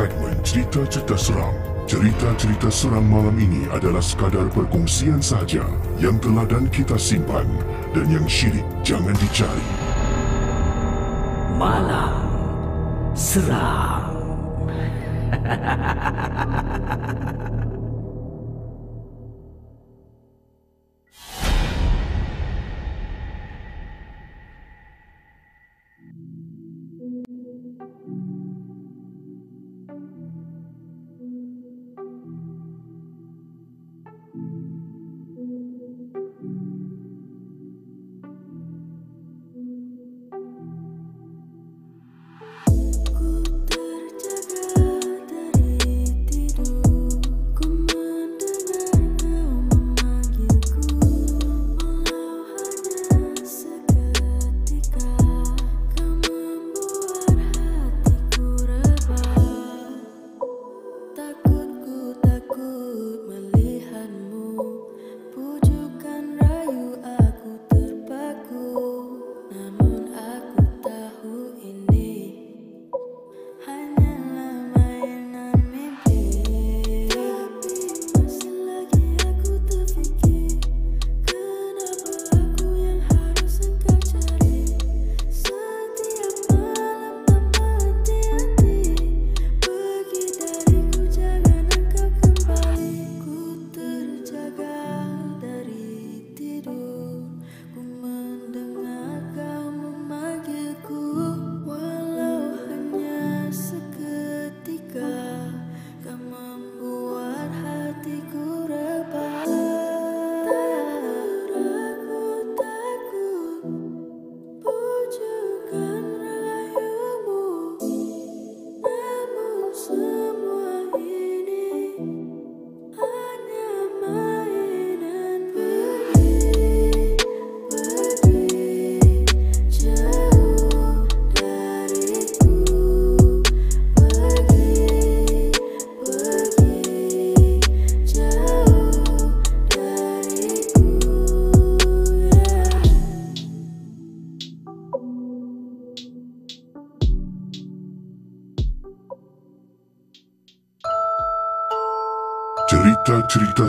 Segmen cerita-cerita seram, cerita-cerita seram malam ini adalah sekadar perkongsian saja yang telah dan kita simpan dan yang syirik jangan dicari. Malam Seram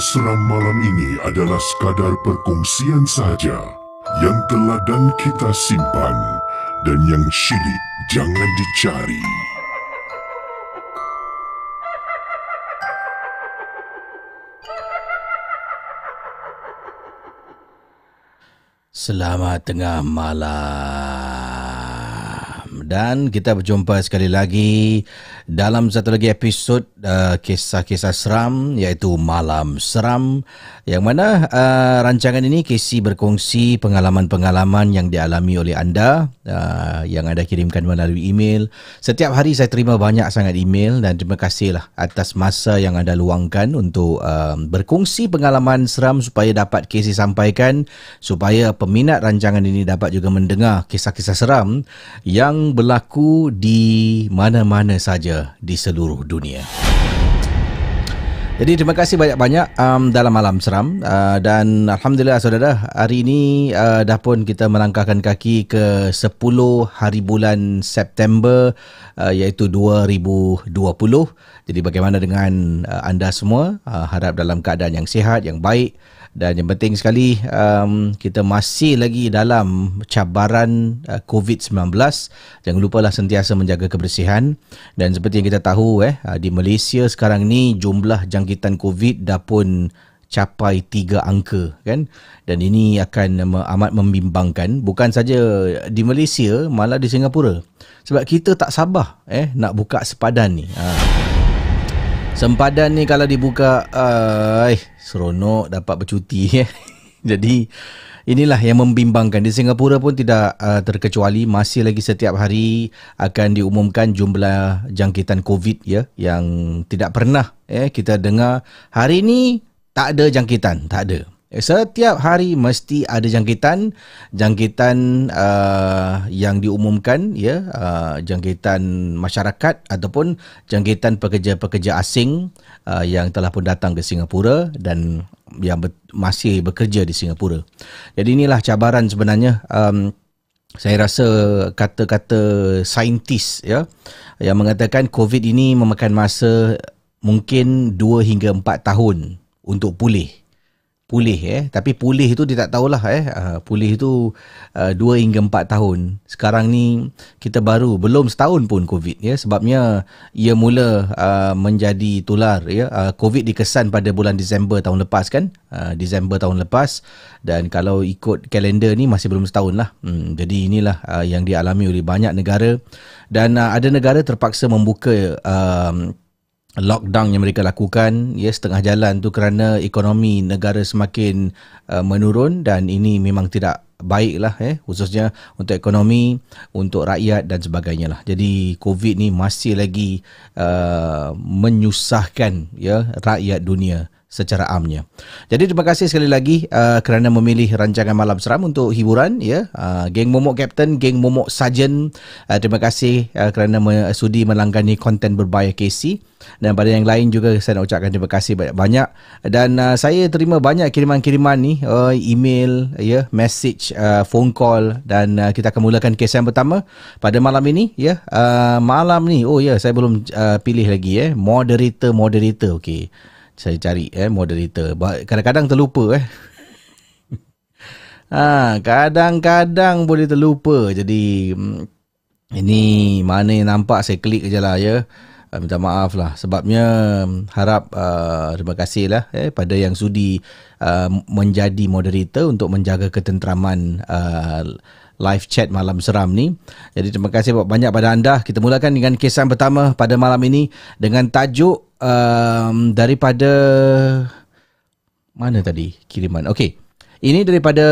seram malam ini adalah sekadar perkongsian saja yang telah dan kita simpan dan yang syilid jangan dicari. Selamat tengah malam dan kita berjumpa sekali lagi dalam satu lagi episod uh, kisah-kisah seram iaitu Malam Seram yang mana uh, rancangan ini Casey berkongsi pengalaman-pengalaman yang dialami oleh anda uh, yang anda kirimkan melalui email. Setiap hari saya terima banyak sangat email dan terima kasihlah atas masa yang anda luangkan untuk uh, berkongsi pengalaman seram supaya dapat Casey sampaikan supaya peminat rancangan ini dapat juga mendengar kisah-kisah seram yang berlaku di mana-mana saja di seluruh dunia. Jadi terima kasih banyak-banyak um, dalam malam seram uh, dan alhamdulillah saudara hari ini uh, dah pun kita melangkahkan kaki ke 10 hari bulan September uh, iaitu 2020. Jadi bagaimana dengan uh, anda semua? Uh, harap dalam keadaan yang sihat, yang baik dan yang penting sekali um, kita masih lagi dalam cabaran uh, COVID-19 jangan lupalah sentiasa menjaga kebersihan. Dan seperti yang kita tahu eh uh, di Malaysia sekarang ni jumlah jangkitan COVID dah pun capai tiga angka kan? Dan ini akan amat membimbangkan. Bukan saja di Malaysia malah di Singapura. Sebab kita tak sabar eh nak buka sepadan ni. Ha. Sempadan ni kalau dibuka uh, seronok dapat bercuti eh. Jadi inilah yang membimbangkan. Di Singapura pun tidak uh, terkecuali masih lagi setiap hari akan diumumkan jumlah jangkitan COVID ya yang tidak pernah eh kita dengar. Hari ini tak ada jangkitan tak ada Setiap hari mesti ada jangkitan, jangkitan uh, yang diumumkan, ya, uh, jangkitan masyarakat ataupun jangkitan pekerja-pekerja asing uh, yang telah pun datang ke Singapura dan yang ber- masih bekerja di Singapura. Jadi inilah cabaran sebenarnya. Um, saya rasa kata-kata saintis ya yang mengatakan COVID ini memakan masa mungkin 2 hingga 4 tahun untuk pulih pulih eh. Tapi pulih itu dia tak tahulah eh. Uh, pulih itu uh, 2 hingga 4 tahun. Sekarang ni kita baru belum setahun pun covid ya. Sebabnya ia mula uh, menjadi tular ya. Uh, covid dikesan pada bulan Disember tahun lepas kan? Uh, Disember tahun lepas. Dan kalau ikut kalender ni masih belum setahun lah. Hmm, jadi inilah uh, yang dialami oleh banyak negara. Dan uh, ada negara terpaksa membuka uh, lockdown yang mereka lakukan ya setengah jalan tu kerana ekonomi negara semakin uh, menurun dan ini memang tidak baiklah eh khususnya untuk ekonomi untuk rakyat dan sebagainya lah. Jadi covid ni masih lagi uh, menyusahkan ya rakyat dunia secara amnya. Jadi terima kasih sekali lagi uh, kerana memilih rancangan Malam Seram untuk hiburan ya. Uh, geng Momok Captain, geng Momok Sarjan, uh, terima kasih uh, kerana sudi melanggani konten berbahaya KC dan pada yang lain juga saya nak ucapkan terima kasih banyak-banyak dan uh, saya terima banyak kiriman-kiriman ni uh, email ya message uh, phone call. Dan uh, kita akan mulakan kes yang pertama pada malam ini ya. Uh, malam ni oh ya saya belum uh, pilih lagi eh moderator moderator okey saya cari eh moderator. Kadang-kadang terlupa eh. ha, kadang-kadang boleh terlupa. Jadi mm, ini mana yang nampak saya klik je lah ya. Uh, minta maaf lah sebabnya mm, harap uh, terima kasih lah eh, pada yang sudi uh, menjadi moderator untuk menjaga ketenteraman uh, live chat malam seram ni. Jadi terima kasih banyak pada anda. Kita mulakan dengan kisah pertama pada malam ini dengan tajuk um, daripada mana tadi kiriman? Okey. Ini daripada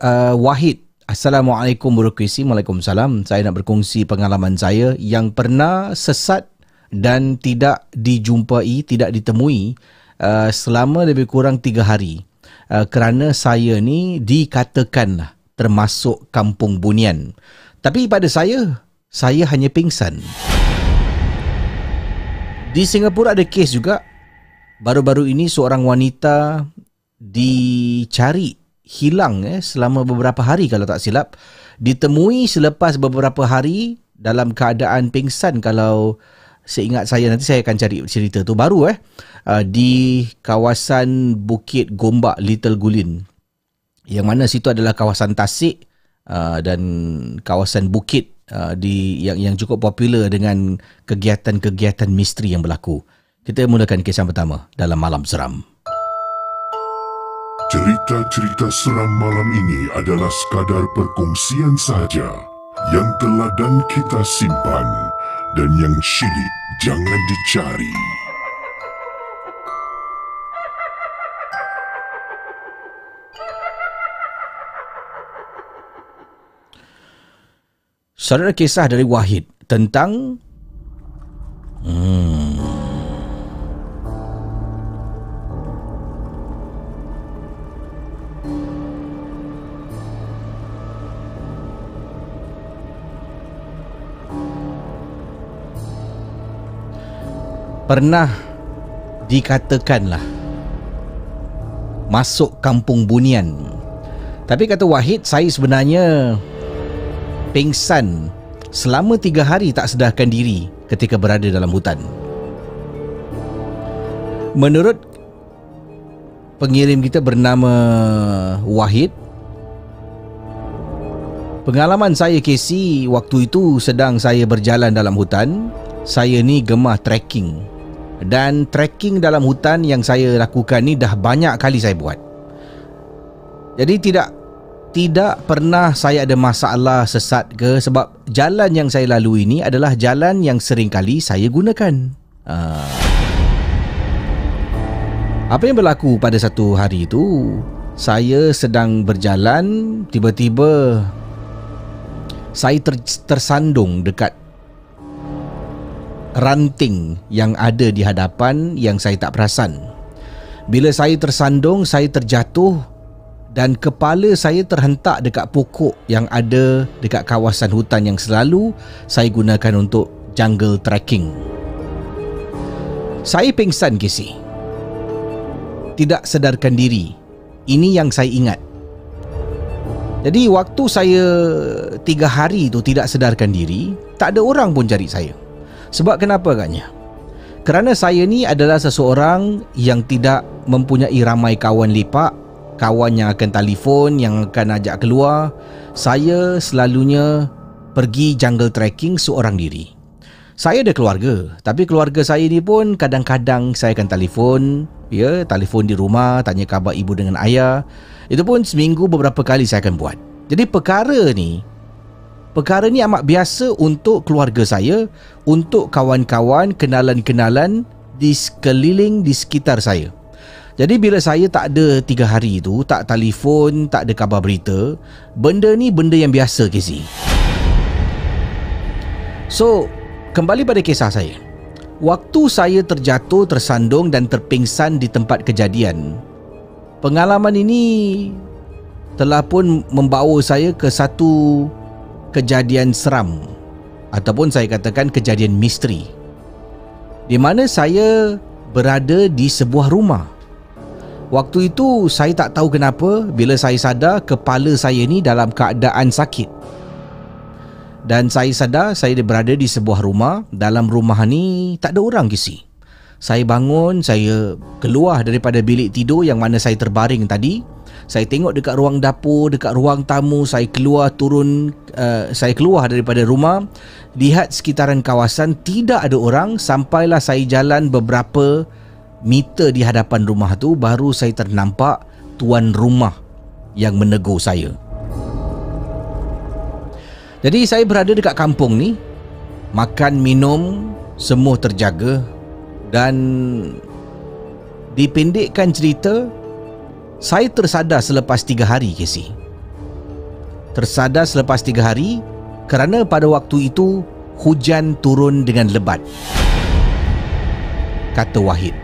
uh, Wahid. Assalamualaikum warahmatullahi Waalaikumsalam. Saya nak berkongsi pengalaman saya yang pernah sesat dan tidak dijumpai, tidak ditemui uh, selama lebih kurang tiga hari. Uh, kerana saya ni dikatakanlah termasuk kampung bunian. Tapi pada saya, saya hanya pingsan. Di Singapura ada kes juga. Baru-baru ini seorang wanita dicari hilang eh, selama beberapa hari kalau tak silap. Ditemui selepas beberapa hari dalam keadaan pingsan kalau seingat saya nanti saya akan cari cerita tu baru eh uh, di kawasan Bukit Gombak Little Gulin. Yang mana situ adalah kawasan tasik uh, dan kawasan bukit uh, di yang yang cukup popular dengan kegiatan-kegiatan misteri yang berlaku. Kita mulakan kisah pertama dalam malam seram. Cerita-cerita seram malam ini adalah sekadar perkongsian sahaja yang telah dan kita simpan dan yang syilid jangan dicari. Saudara kisah dari Wahid tentang hmm, pernah dikatakanlah masuk kampung bunian. Tapi kata Wahid, saya sebenarnya pingsan selama tiga hari tak sedarkan diri ketika berada dalam hutan. Menurut pengirim kita bernama Wahid, pengalaman saya Casey waktu itu sedang saya berjalan dalam hutan, saya ni gemar trekking. Dan trekking dalam hutan yang saya lakukan ni dah banyak kali saya buat. Jadi tidak tidak pernah saya ada masalah sesat ke sebab jalan yang saya lalui ini adalah jalan yang sering kali saya gunakan. Uh. Apa yang berlaku pada satu hari itu? Saya sedang berjalan, tiba-tiba saya ter- tersandung dekat ranting yang ada di hadapan yang saya tak perasan. Bila saya tersandung, saya terjatuh dan kepala saya terhentak dekat pokok yang ada dekat kawasan hutan yang selalu saya gunakan untuk jungle trekking. Saya pingsan Casey. Tidak sedarkan diri. Ini yang saya ingat. Jadi waktu saya tiga hari tu tidak sedarkan diri, tak ada orang pun cari saya. Sebab kenapa agaknya? Kerana saya ni adalah seseorang yang tidak mempunyai ramai kawan lepak, kawan yang akan telefon, yang akan ajak keluar. Saya selalunya pergi jungle trekking seorang diri. Saya ada keluarga, tapi keluarga saya ni pun kadang-kadang saya akan telefon, ya, telefon di rumah, tanya khabar ibu dengan ayah. Itu pun seminggu beberapa kali saya akan buat. Jadi perkara ni Perkara ni amat biasa untuk keluarga saya, untuk kawan-kawan, kenalan-kenalan di sekeliling di sekitar saya. Jadi bila saya tak ada tiga hari itu, tak telefon, tak ada khabar berita, benda ni benda yang biasa Casey. So, kembali pada kisah saya. Waktu saya terjatuh, tersandung dan terpingsan di tempat kejadian, pengalaman ini telah pun membawa saya ke satu kejadian seram ataupun saya katakan kejadian misteri di mana saya berada di sebuah rumah. Waktu itu saya tak tahu kenapa bila saya sadar kepala saya ni dalam keadaan sakit. Dan saya sadar saya berada di sebuah rumah, dalam rumah ni tak ada orang kisi. Saya bangun, saya keluar daripada bilik tidur yang mana saya terbaring tadi saya tengok dekat ruang dapur, dekat ruang tamu, saya keluar turun uh, saya keluar daripada rumah, lihat sekitaran kawasan tidak ada orang sampailah saya jalan beberapa meter di hadapan rumah tu baru saya ternampak tuan rumah yang menegur saya. Jadi saya berada dekat kampung ni, makan minum semua terjaga dan dipendekkan cerita saya tersadar selepas tiga hari, Casey. Tersadar selepas tiga hari kerana pada waktu itu hujan turun dengan lebat. Kata Wahid.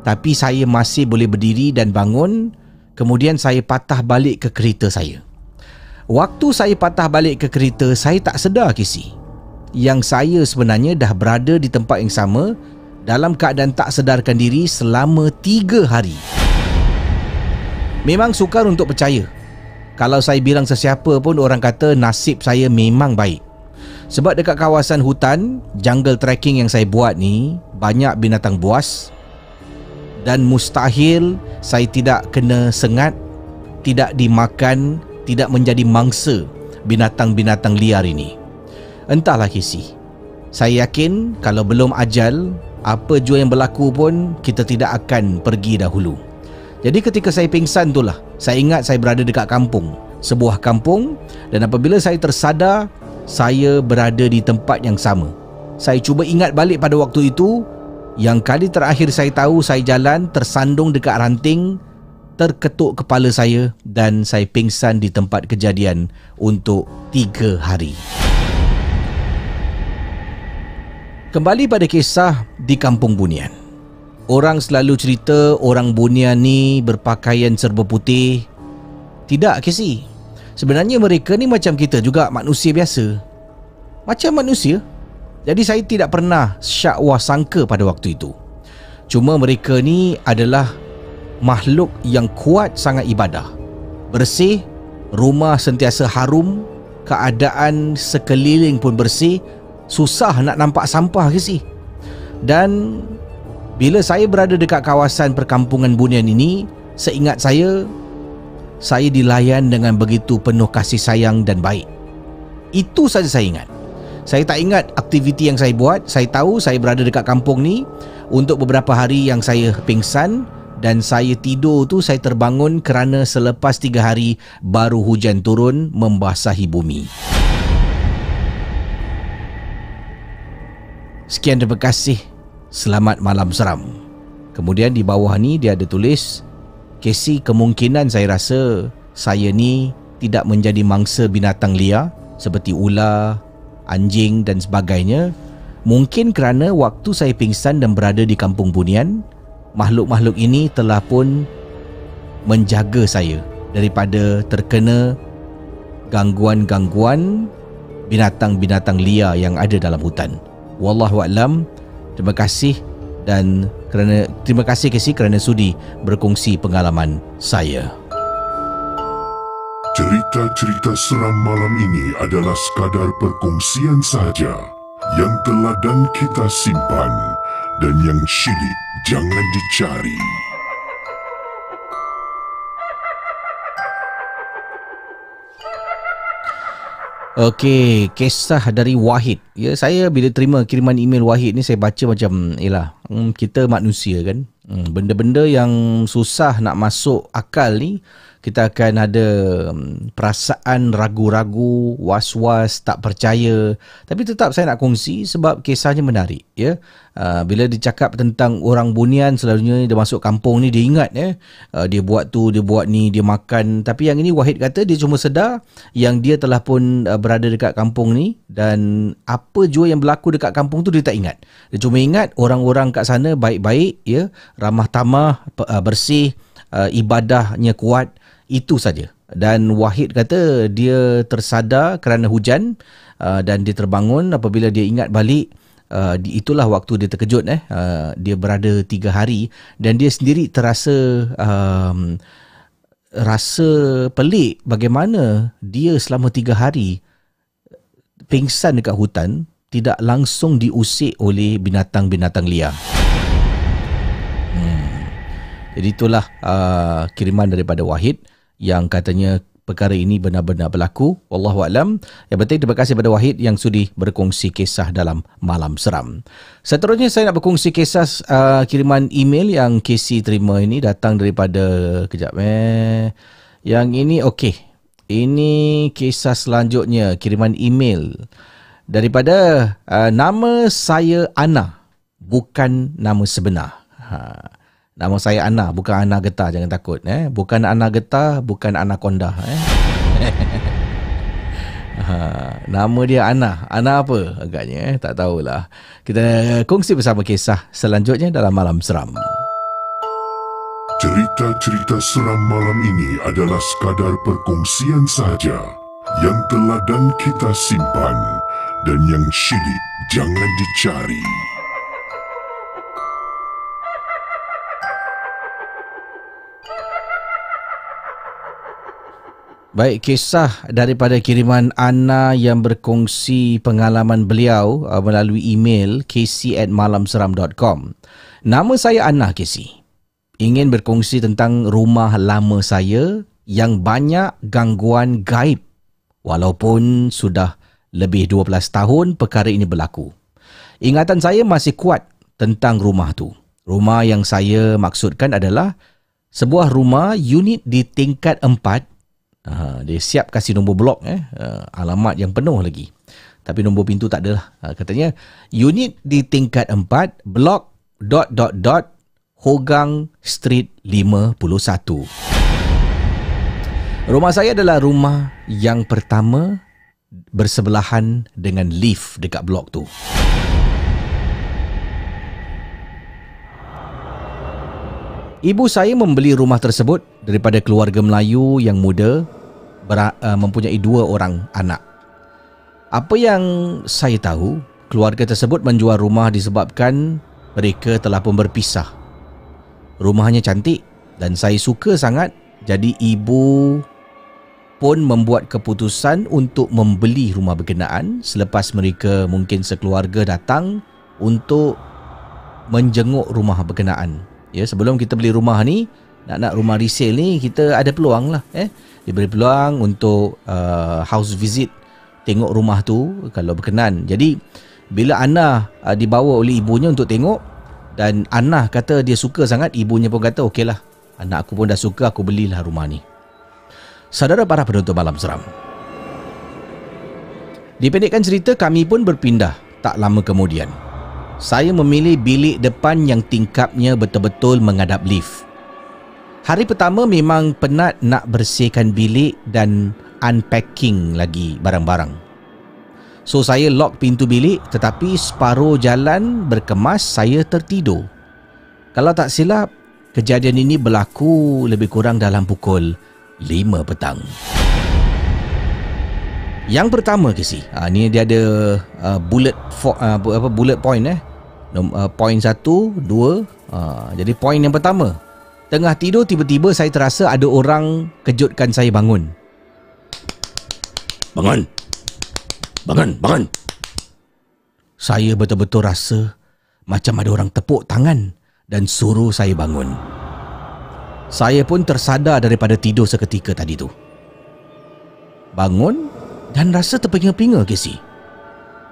Tapi saya masih boleh berdiri dan bangun. Kemudian saya patah balik ke kereta saya. Waktu saya patah balik ke kereta, saya tak sedar kisi. Yang saya sebenarnya dah berada di tempat yang sama dalam keadaan tak sedarkan diri selama 3 hari. Memang sukar untuk percaya. Kalau saya bilang sesiapa pun orang kata nasib saya memang baik. Sebab dekat kawasan hutan, jungle trekking yang saya buat ni banyak binatang buas dan mustahil saya tidak kena sengat, tidak dimakan, tidak menjadi mangsa binatang-binatang liar ini. Entahlah kisi. Saya yakin kalau belum ajal, apa jua yang berlaku pun kita tidak akan pergi dahulu. Jadi ketika saya pingsan itulah, saya ingat saya berada dekat kampung. Sebuah kampung dan apabila saya tersadar, saya berada di tempat yang sama. Saya cuba ingat balik pada waktu itu, yang kali terakhir saya tahu saya jalan tersandung dekat ranting, terketuk kepala saya dan saya pingsan di tempat kejadian untuk tiga hari. Kembali pada kisah di Kampung Bunian. Orang selalu cerita orang Bunian ni berpakaian serba putih. Tidak, Casey. Sebenarnya mereka ni macam kita juga manusia biasa. Macam manusia. Jadi saya tidak pernah syakwa sangka pada waktu itu. Cuma mereka ni adalah makhluk yang kuat sangat ibadah. Bersih, rumah sentiasa harum, keadaan sekeliling pun bersih, susah nak nampak sampah ke sih. Dan bila saya berada dekat kawasan perkampungan Bunian ini, seingat saya saya dilayan dengan begitu penuh kasih sayang dan baik. Itu saja saya ingat. Saya tak ingat aktiviti yang saya buat. Saya tahu saya berada dekat kampung ni untuk beberapa hari yang saya pingsan dan saya tidur tu saya terbangun kerana selepas tiga hari baru hujan turun membasahi bumi. Sekian terima kasih. Selamat malam seram. Kemudian di bawah ni dia ada tulis Casey kemungkinan saya rasa saya ni tidak menjadi mangsa binatang liar seperti ular, anjing dan sebagainya mungkin kerana waktu saya pingsan dan berada di kampung Bunian makhluk-makhluk ini telah pun menjaga saya daripada terkena gangguan-gangguan binatang-binatang liar yang ada dalam hutan. Wallahu a'lam. Terima kasih dan kerana terima kasih Casey kerana sudi berkongsi pengalaman saya. Cerita-cerita seram malam ini adalah sekadar perkongsian sahaja yang telah dan kita simpan dan yang syilid jangan dicari. Okey, kisah dari Wahid. Ya, saya bila terima kiriman email Wahid ni saya baca macam yalah, hmm, kita manusia kan. Hmm, benda-benda yang susah nak masuk akal ni kita akan ada hmm, perasaan ragu-ragu, was-was, tak percaya. Tapi tetap saya nak kongsi sebab kisahnya menarik, ya. Uh, bila dicakap tentang orang bunian selalunya dia masuk kampung ni dia ingat ya. Uh, dia buat tu, dia buat ni, dia makan. Tapi yang ini Wahid kata dia cuma sedar yang dia telah pun uh, berada dekat kampung ni dan apa jua yang berlaku dekat kampung tu dia tak ingat. Dia cuma ingat orang-orang kat sana baik-baik ya, ramah tamah, uh, bersih, uh, ibadahnya kuat itu saja dan Wahid kata dia tersadar kerana hujan uh, dan dia terbangun apabila dia ingat balik uh, itulah waktu dia terkejut eh uh, dia berada tiga hari dan dia sendiri terasa um, rasa pelik bagaimana dia selama tiga hari pingsan dekat hutan tidak langsung diusik oleh binatang-binatang liar. Hmm. Jadi itulah uh, kiriman daripada Wahid yang katanya perkara ini benar-benar berlaku. Wallahu alam. Yang penting terima kasih kepada Wahid yang sudi berkongsi kisah dalam malam seram. Seterusnya saya nak berkongsi kisah uh, kiriman email yang Casey terima ini datang daripada kejap eh. Yang ini okey. Ini kisah selanjutnya kiriman email daripada uh, nama saya Ana bukan nama sebenar. Ha. Nama saya Ana, bukan Ana Getah, jangan takut. Eh? Bukan Ana Getah, bukan Anaconda. Eh? ha, nama dia Ana. Ana apa agaknya? Eh? Tak tahulah. Kita kongsi bersama kisah selanjutnya dalam Malam Seram. Cerita-cerita seram malam ini adalah sekadar perkongsian saja yang teladan kita simpan dan yang syilid jangan dicari. Baik, kisah daripada kiriman Ana yang berkongsi pengalaman beliau uh, melalui email kc at malamseram.com. Nama saya Ana Casey. Ingin berkongsi tentang rumah lama saya yang banyak gangguan gaib walaupun sudah lebih 12 tahun perkara ini berlaku. Ingatan saya masih kuat tentang rumah tu. Rumah yang saya maksudkan adalah sebuah rumah unit di tingkat 4 Ha, dia siap kasih nombor blok eh. Uh, alamat yang penuh lagi. Tapi nombor pintu tak adalah. Uh, katanya unit di tingkat 4 blok dot dot dot Hogang Street 51. Rumah saya adalah rumah yang pertama bersebelahan dengan lift dekat blok tu. Ibu saya membeli rumah tersebut daripada keluarga Melayu yang muda ber, uh, mempunyai dua orang anak. Apa yang saya tahu, keluarga tersebut menjual rumah disebabkan mereka telah pun berpisah. Rumahnya cantik dan saya suka sangat jadi ibu pun membuat keputusan untuk membeli rumah berkenaan selepas mereka mungkin sekeluarga datang untuk menjenguk rumah berkenaan. Ya, sebelum kita beli rumah ni, nak-nak rumah resale ni kita ada peluang lah eh. Diberi peluang untuk uh, house visit tengok rumah tu kalau berkenan. Jadi bila Ana uh, dibawa oleh ibunya untuk tengok dan Ana kata dia suka sangat, ibunya pun kata okeylah. Anak aku pun dah suka, aku belilah rumah ni. Saudara para penonton malam seram. Dipendekkan cerita, kami pun berpindah tak lama kemudian. Saya memilih bilik depan yang tingkapnya betul-betul menghadap lift. Hari pertama memang penat nak bersihkan bilik dan unpacking lagi barang-barang. So saya lock pintu bilik tetapi separuh jalan berkemas saya tertidur. Kalau tak silap, kejadian ini berlaku lebih kurang dalam pukul 5 petang. Yang pertama ke si, ha, ni dia ada uh, bullet for, uh, apa bullet point eh uh, Poin satu, dua uh, Jadi poin yang pertama Tengah tidur tiba-tiba saya terasa ada orang kejutkan saya bangun. Bangun. Bangun, bangun. Saya betul-betul rasa Macam ada orang tepuk tangan Dan suruh saya bangun. Saya pun tersadar daripada tidur seketika tadi tu. Bangun Dan rasa terpinga-pinga ke si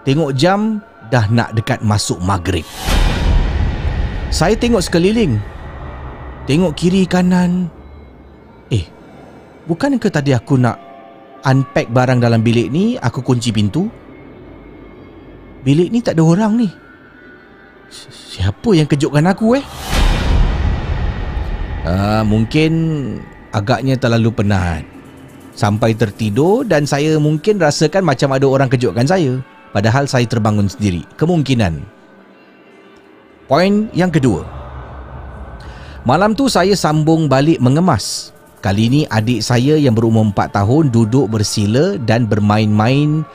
Tengok jam dah nak dekat masuk maghrib. Saya tengok sekeliling. Tengok kiri kanan. Eh, bukankah tadi aku nak unpack barang dalam bilik ni, aku kunci pintu? Bilik ni tak ada orang ni. Siapa yang kejutkan aku eh? Uh, mungkin agaknya terlalu penat. Sampai tertidur dan saya mungkin rasakan macam ada orang kejutkan saya. Padahal saya terbangun sendiri Kemungkinan Poin yang kedua Malam tu saya sambung balik mengemas Kali ini adik saya yang berumur 4 tahun Duduk bersila dan bermain-main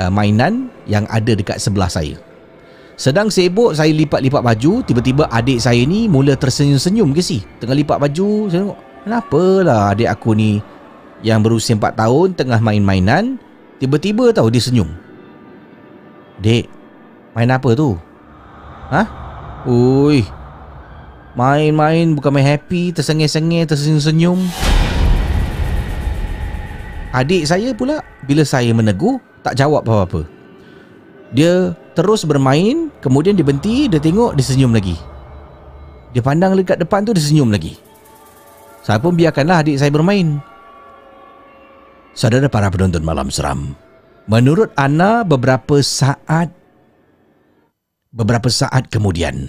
uh, Mainan yang ada dekat sebelah saya Sedang sibuk saya lipat-lipat baju Tiba-tiba adik saya ni mula tersenyum-senyum ke si Tengah lipat baju Saya tengok Kenapa lah adik aku ni Yang berusia 4 tahun Tengah main-mainan Tiba-tiba tahu dia senyum Dek, main apa tu? Ha? Ui. Main-main bukan main happy, tersengih-sengih, tersenyum-senyum. adik saya pula bila saya menegur tak jawab apa-apa. Dia terus bermain, kemudian dia berhenti, dia tengok, dia senyum lagi. Dia pandang dekat depan tu, dia senyum lagi. Saya pun biarkanlah adik saya bermain. Saudara para penonton malam seram. Menurut Ana beberapa saat beberapa saat kemudian.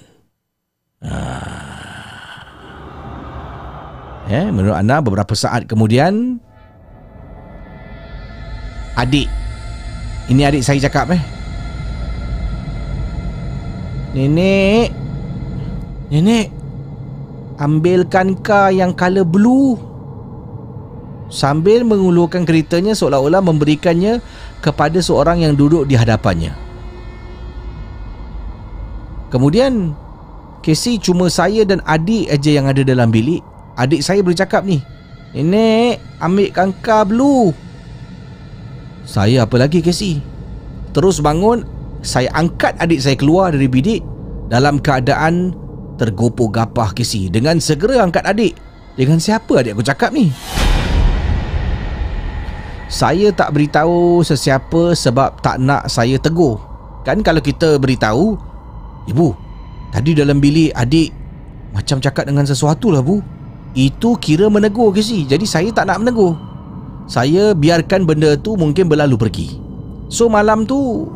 Ah. Ya, menurut Ana beberapa saat kemudian adik ini adik saya cakap eh. Nenek Nenek Ambilkan kar yang color blue Sambil mengulurkan keretanya seolah-olah memberikannya kepada seorang yang duduk di hadapannya. Kemudian Casey cuma saya dan adik aja yang ada dalam bilik. Adik saya boleh cakap ni. Nenek, ambilkan kar blue. Saya apa lagi Casey? Terus bangun, saya angkat adik saya keluar dari bilik dalam keadaan tergopoh gapah Casey. Dengan segera angkat adik. Dengan siapa adik aku cakap ni? Saya tak beritahu sesiapa sebab tak nak saya tegur. Kan kalau kita beritahu, Ibu, tadi dalam bilik adik macam cakap dengan sesuatu lah bu. Itu kira menegur ke si? Jadi saya tak nak menegur. Saya biarkan benda tu mungkin berlalu pergi. So malam tu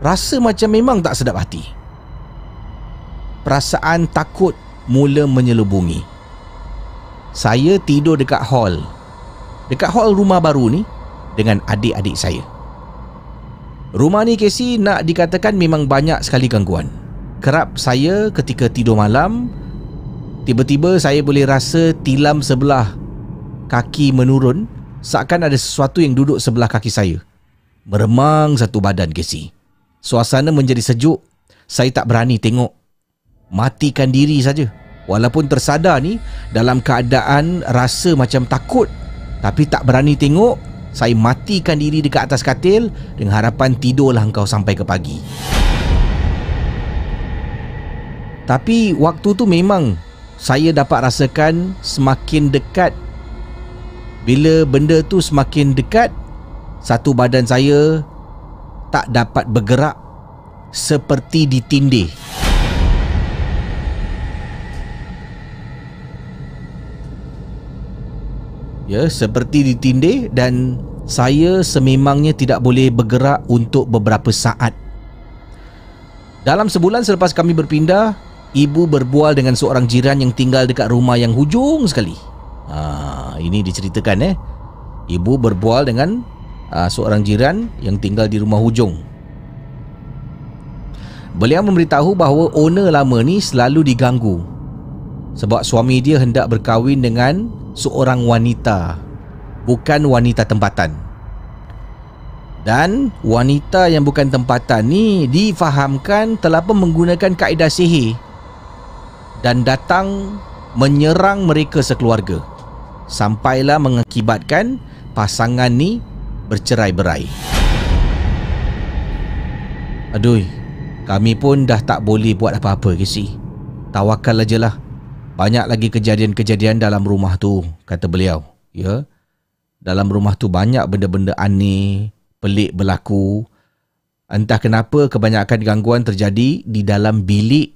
rasa macam memang tak sedap hati. Perasaan takut mula menyelubungi. Saya tidur dekat hall. Dekat hall rumah baru ni dengan adik-adik saya. Rumah ni Casey nak dikatakan memang banyak sekali gangguan. Kerap saya ketika tidur malam tiba-tiba saya boleh rasa tilam sebelah kaki menurun seakan ada sesuatu yang duduk sebelah kaki saya. Meremang satu badan Casey. Suasana menjadi sejuk. Saya tak berani tengok. Matikan diri saja. Walaupun tersadar ni dalam keadaan rasa macam takut tapi tak berani tengok Saya matikan diri dekat atas katil Dengan harapan tidurlah engkau sampai ke pagi Tapi waktu tu memang Saya dapat rasakan semakin dekat Bila benda tu semakin dekat Satu badan saya Tak dapat bergerak Seperti ditindih ya seperti ditindih dan saya sememangnya tidak boleh bergerak untuk beberapa saat. Dalam sebulan selepas kami berpindah, ibu berbual dengan seorang jiran yang tinggal dekat rumah yang hujung sekali. Ha, ini diceritakan eh. Ibu berbual dengan uh, seorang jiran yang tinggal di rumah hujung. Beliau memberitahu bahawa owner lama ni selalu diganggu sebab suami dia hendak berkahwin dengan seorang wanita bukan wanita tempatan dan wanita yang bukan tempatan ni difahamkan telah pun menggunakan kaedah sihir dan datang menyerang mereka sekeluarga sampailah mengakibatkan pasangan ni bercerai-berai aduh kami pun dah tak boleh buat apa-apa ke si tawakal aja lah banyak lagi kejadian-kejadian dalam rumah tu, kata beliau. Ya. Dalam rumah tu banyak benda-benda aneh, pelik berlaku. Entah kenapa kebanyakan gangguan terjadi di dalam bilik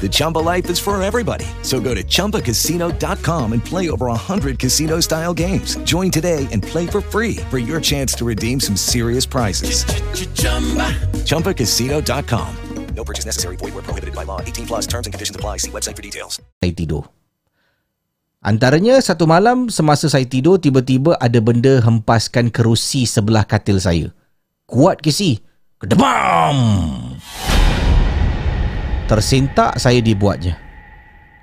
The Chumba life is for everybody. So go to ChumbaCasino.com and play over 100 casino-style games. Join today and play for free for your chance to redeem some serious prizes. ChumbaCasino.com. No purchase necessary. Void were prohibited by law. 18 plus terms and conditions apply. See website for details. saya tidur. Antaranya satu malam semasa saya tidur tiba-tiba ada benda hempaskan kerusi sebelah katil saya. Kuat Casey. Kedebam! Tersentak saya dibuatnya.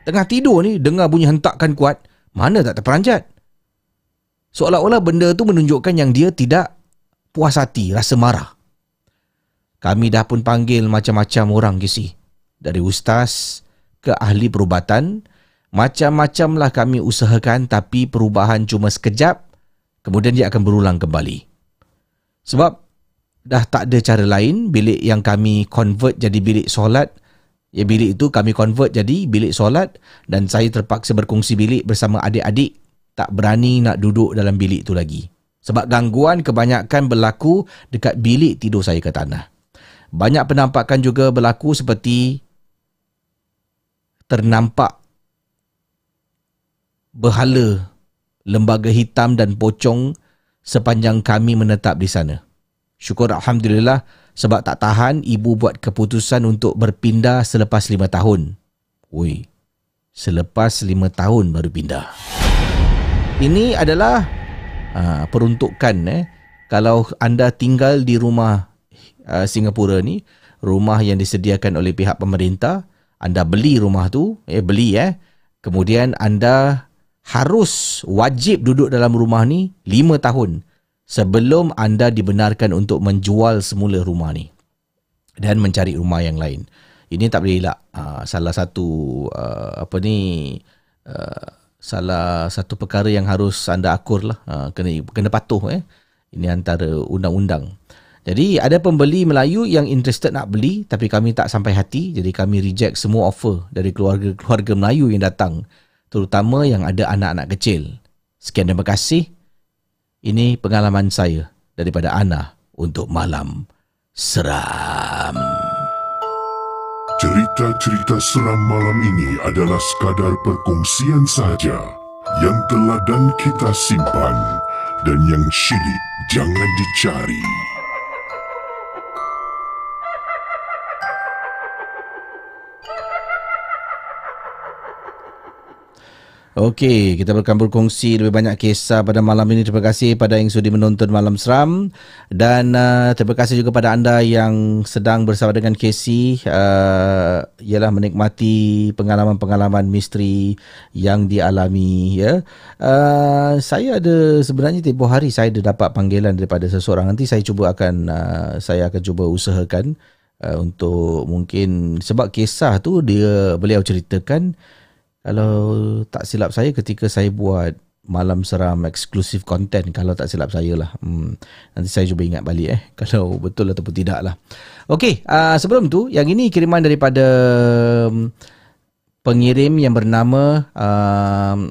Tengah tidur ni dengar bunyi hentakan kuat, mana tak terperanjat. Seolah-olah benda tu menunjukkan yang dia tidak puas hati, rasa marah. Kami dah pun panggil macam-macam orang Casey. Dari ustaz ke ahli perubatan, macam-macam lah kami usahakan tapi perubahan cuma sekejap, kemudian dia akan berulang kembali. Sebab dah tak ada cara lain, bilik yang kami convert jadi bilik solat, ya bilik itu kami convert jadi bilik solat dan saya terpaksa berkongsi bilik bersama adik-adik, tak berani nak duduk dalam bilik itu lagi. Sebab gangguan kebanyakan berlaku dekat bilik tidur saya ke tanah. Banyak penampakan juga berlaku seperti ternampak berhala lembaga hitam dan pocong sepanjang kami menetap di sana. Syukur Alhamdulillah sebab tak tahan ibu buat keputusan untuk berpindah selepas lima tahun. Ui, selepas lima tahun baru pindah. Ini adalah uh, peruntukan eh. Kalau anda tinggal di rumah uh, Singapura ni, rumah yang disediakan oleh pihak pemerintah, anda beli rumah tu, eh beli eh. Kemudian anda harus wajib duduk dalam rumah ni lima tahun sebelum anda dibenarkan untuk menjual semula rumah ni dan mencari rumah yang lain. Ini tak boleh elak. Uh, salah satu uh, apa ni uh, salah satu perkara yang harus anda akur lah. Uh, kena kena patuh eh. Ini antara undang-undang. Jadi ada pembeli Melayu yang interested nak beli tapi kami tak sampai hati jadi kami reject semua offer dari keluarga-keluarga Melayu yang datang terutama yang ada anak-anak kecil. Sekian terima kasih. Ini pengalaman saya daripada Ana untuk malam seram. Cerita-cerita seram malam ini adalah sekadar perkongsian saja yang telah dan kita simpan dan yang syilid jangan dicari. Okey, kita akan berkongsi lebih banyak kisah pada malam ini. Terima kasih pada yang sudi menonton Malam Seram dan uh, terima kasih juga pada anda yang sedang bersama dengan Casey uh, ialah menikmati pengalaman-pengalaman misteri yang dialami ya. Uh, saya ada sebenarnya tempoh hari saya ada dapat panggilan daripada seseorang. Nanti saya cuba akan uh, saya akan cuba usahakan uh, untuk mungkin sebab kisah tu dia beliau ceritakan kalau tak silap saya ketika saya buat malam seram eksklusif konten kalau tak silap saya lah hmm, nanti saya cuba ingat balik eh kalau betul ataupun tidak lah Okey, uh, sebelum tu yang ini kiriman daripada um, pengirim yang bernama um,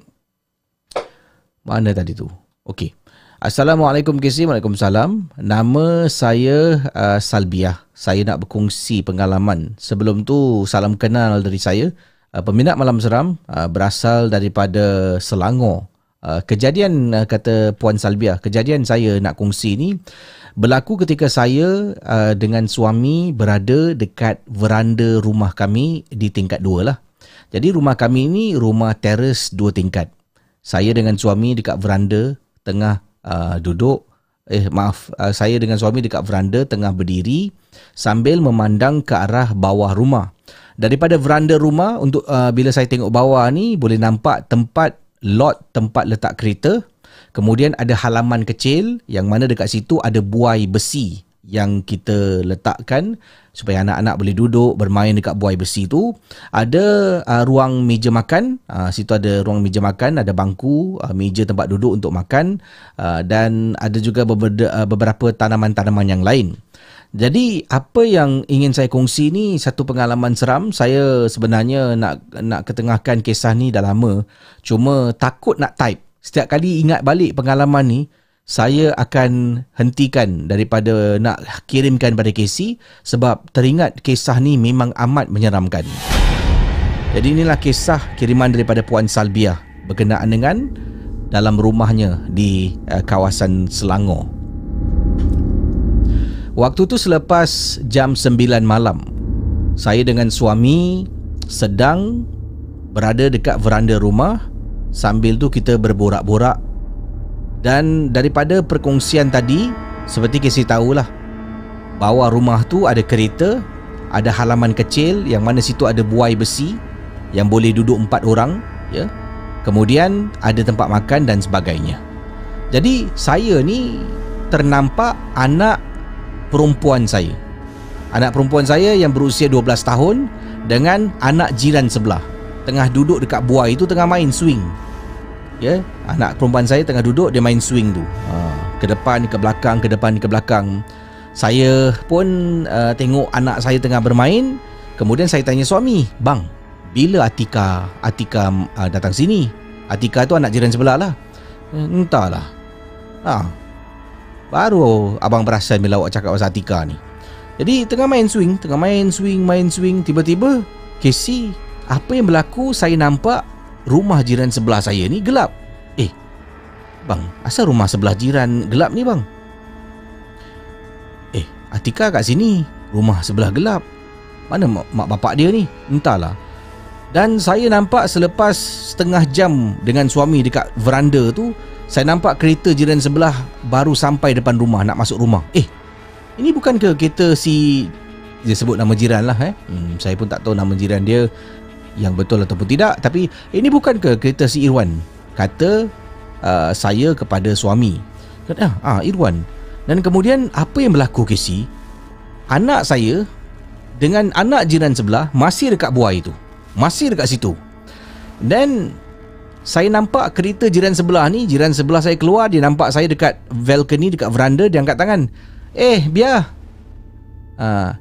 mana tadi tu Okey. Assalamualaikum KC, Waalaikumsalam. Nama saya uh, Salbiah. Saya nak berkongsi pengalaman. Sebelum tu salam kenal dari saya uh, peminat malam seram uh, berasal daripada Selangor. Uh, kejadian uh, kata Puan Salbiah, kejadian saya nak kongsi ni berlaku ketika saya uh, dengan suami berada dekat veranda rumah kami di tingkat dua lah. Jadi rumah kami ni rumah teres dua tingkat. Saya dengan suami dekat veranda tengah uh, duduk eh maaf saya dengan suami dekat veranda tengah berdiri sambil memandang ke arah bawah rumah daripada veranda rumah untuk uh, bila saya tengok bawah ni boleh nampak tempat lot tempat letak kereta. Kemudian ada halaman kecil yang mana dekat situ ada buai besi yang kita letakkan supaya anak-anak boleh duduk bermain dekat buai besi tu. Ada uh, ruang meja makan. Uh, situ ada ruang meja makan ada bangku uh, meja tempat duduk untuk makan. Uh, dan ada juga uh, beberapa tanaman-tanaman yang lain jadi apa yang ingin saya kongsi ni satu pengalaman seram. Saya sebenarnya nak nak ketengahkan kisah ni dah lama. Cuma takut nak type. Setiap kali ingat balik pengalaman ni, saya akan hentikan daripada nak kirimkan pada Casey sebab teringat kisah ni memang amat menyeramkan. Jadi inilah kisah kiriman daripada Puan Salbiah berkenaan dengan dalam rumahnya di uh, kawasan Selangor. Waktu tu selepas jam 9 malam Saya dengan suami sedang berada dekat veranda rumah. Sambil tu kita berborak-borak. Dan daripada perkongsian tadi Seperti Casey tahulah Bawah rumah tu ada kereta Ada halaman kecil Yang mana situ ada buai besi Yang boleh duduk empat orang ya. Kemudian ada tempat makan dan sebagainya. Jadi saya ni ternampak anak perempuan saya Anak perempuan saya yang berusia 12 tahun Dengan anak jiran sebelah Tengah duduk dekat buai tu tengah main swing Ya, anak perempuan saya tengah duduk dia main swing tu. Ha, ke depan ke belakang, ke depan ke belakang. Saya pun uh, tengok anak saya tengah bermain. Kemudian saya tanya suami, "Bang, bila Atika Atika uh, datang sini?" Atika tu anak jiran sebelah lah. "Eh, Entahlah. Ha. Baru abang perasan bila awak cakap pasal Atika ni. Jadi tengah main swing, tengah main swing, main swing, tiba-tiba Casey, apa yang berlaku saya nampak rumah jiran sebelah saya ni gelap. Eh, bang, asal rumah sebelah jiran gelap ni bang? Eh, Atika kat sini, rumah sebelah gelap. Mana mak, mak bapak dia ni? Entahlah. Dan saya nampak selepas setengah jam dengan suami dekat veranda tu, saya nampak kereta jiran sebelah baru sampai depan rumah nak masuk rumah. Eh, ini bukan ke kereta si dia sebut nama jiran lah eh. Hmm, saya pun tak tahu nama jiran dia yang betul ataupun tidak. Tapi ini bukan ke kereta si Irwan? Kata uh, saya kepada suami. Kata ah, ah Irwan. Dan kemudian apa yang berlaku Casey? Anak saya dengan anak jiran sebelah masih dekat buai itu masih dekat situ. Dan saya nampak kereta jiran sebelah ni jiran sebelah saya keluar dia nampak saya dekat balcony dekat veranda dia angkat tangan eh biar ah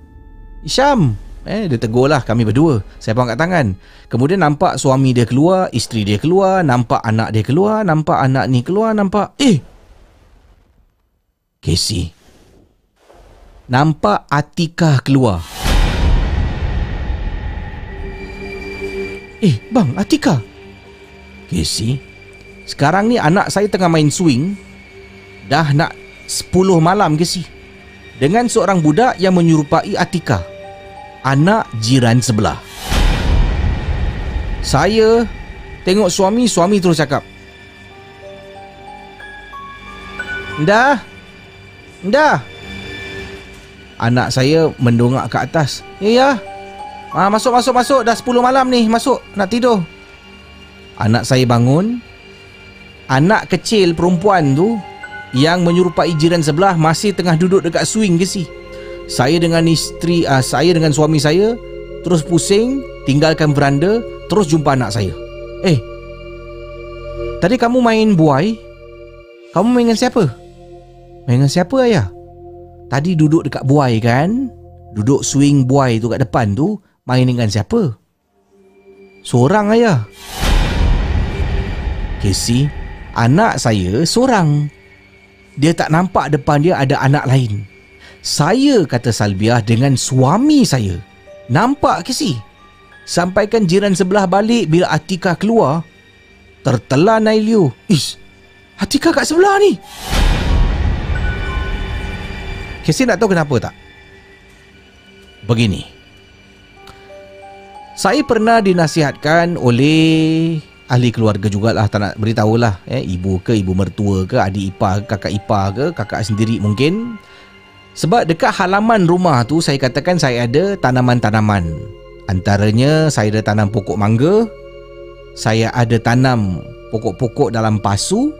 Isyam Eh, dia tegur lah kami berdua. Saya pun angkat tangan. Kemudian nampak suami dia keluar, isteri dia keluar, nampak anak dia keluar, nampak anak ni keluar, nampak... Eh! Casey. Nampak Atika keluar. Eh, bang, Atika. Casey. Sekarang ni anak saya tengah main swing. Dah nak 10 malam, Casey. Dengan seorang budak yang menyerupai Atika anak jiran sebelah. Saya tengok suami, suami terus cakap. Dah. Dah. Anak saya mendongak ke atas. Ya, ya. Ah, masuk, masuk, masuk. Dah 10 malam ni. Masuk. Nak tidur. Anak saya bangun. Anak kecil perempuan tu yang menyerupai jiran sebelah masih tengah duduk dekat swing ke si. Saya dengan isteri uh, saya dengan suami saya terus pusing, tinggalkan veranda, terus jumpa anak saya. Eh. Tadi kamu main buai? Kamu main dengan siapa? Main dengan siapa ayah? Tadi duduk dekat buai kan? Duduk swing buai tu kat depan tu, main dengan siapa? Seorang ayah. Casey, anak saya seorang. Dia tak nampak depan dia ada anak lain. Saya kata Salbiah dengan suami saya. Nampak si? Sampaikan jiran sebelah balik bila Atika keluar. Tertelan Ailio. Ish, Atika kat sebelah ni. Casey nak tahu kenapa tak? Begini. Saya pernah dinasihatkan oleh ahli keluarga jugalah tak nak beritahulah eh ibu ke ibu mertua ke adik ipar ke kakak ipar ke kakak sendiri mungkin sebab dekat halaman rumah tu saya katakan saya ada tanaman-tanaman. Antaranya saya ada tanam pokok mangga, saya ada tanam pokok-pokok dalam pasu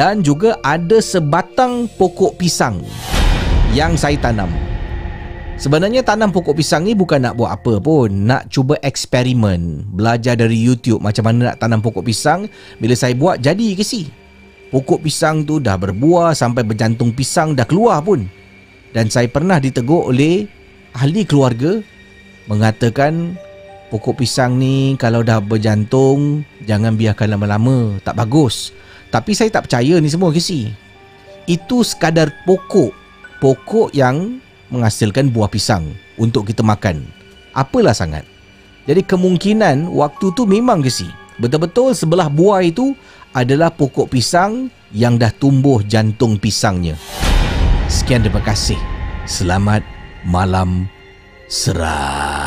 dan juga ada sebatang pokok pisang yang saya tanam. Sebenarnya tanam pokok pisang ni bukan nak buat apa pun, nak cuba eksperimen, belajar dari YouTube macam mana nak tanam pokok pisang. Bila saya buat jadi ke si? Pokok pisang tu dah berbuah sampai berjantung pisang dah keluar pun. Dan saya pernah ditegur oleh ahli keluarga mengatakan pokok pisang ni kalau dah berjantung jangan biarkan lama-lama. Tak bagus. Tapi saya tak percaya ni semua kesi itu sekadar pokok. Pokok yang menghasilkan buah pisang untuk kita makan apalah sangat jadi kemungkinan waktu tu memang kesi betul-betul sebelah buah itu adalah pokok pisang yang dah tumbuh jantung pisangnya Sekian terima kasih. Selamat malam seram.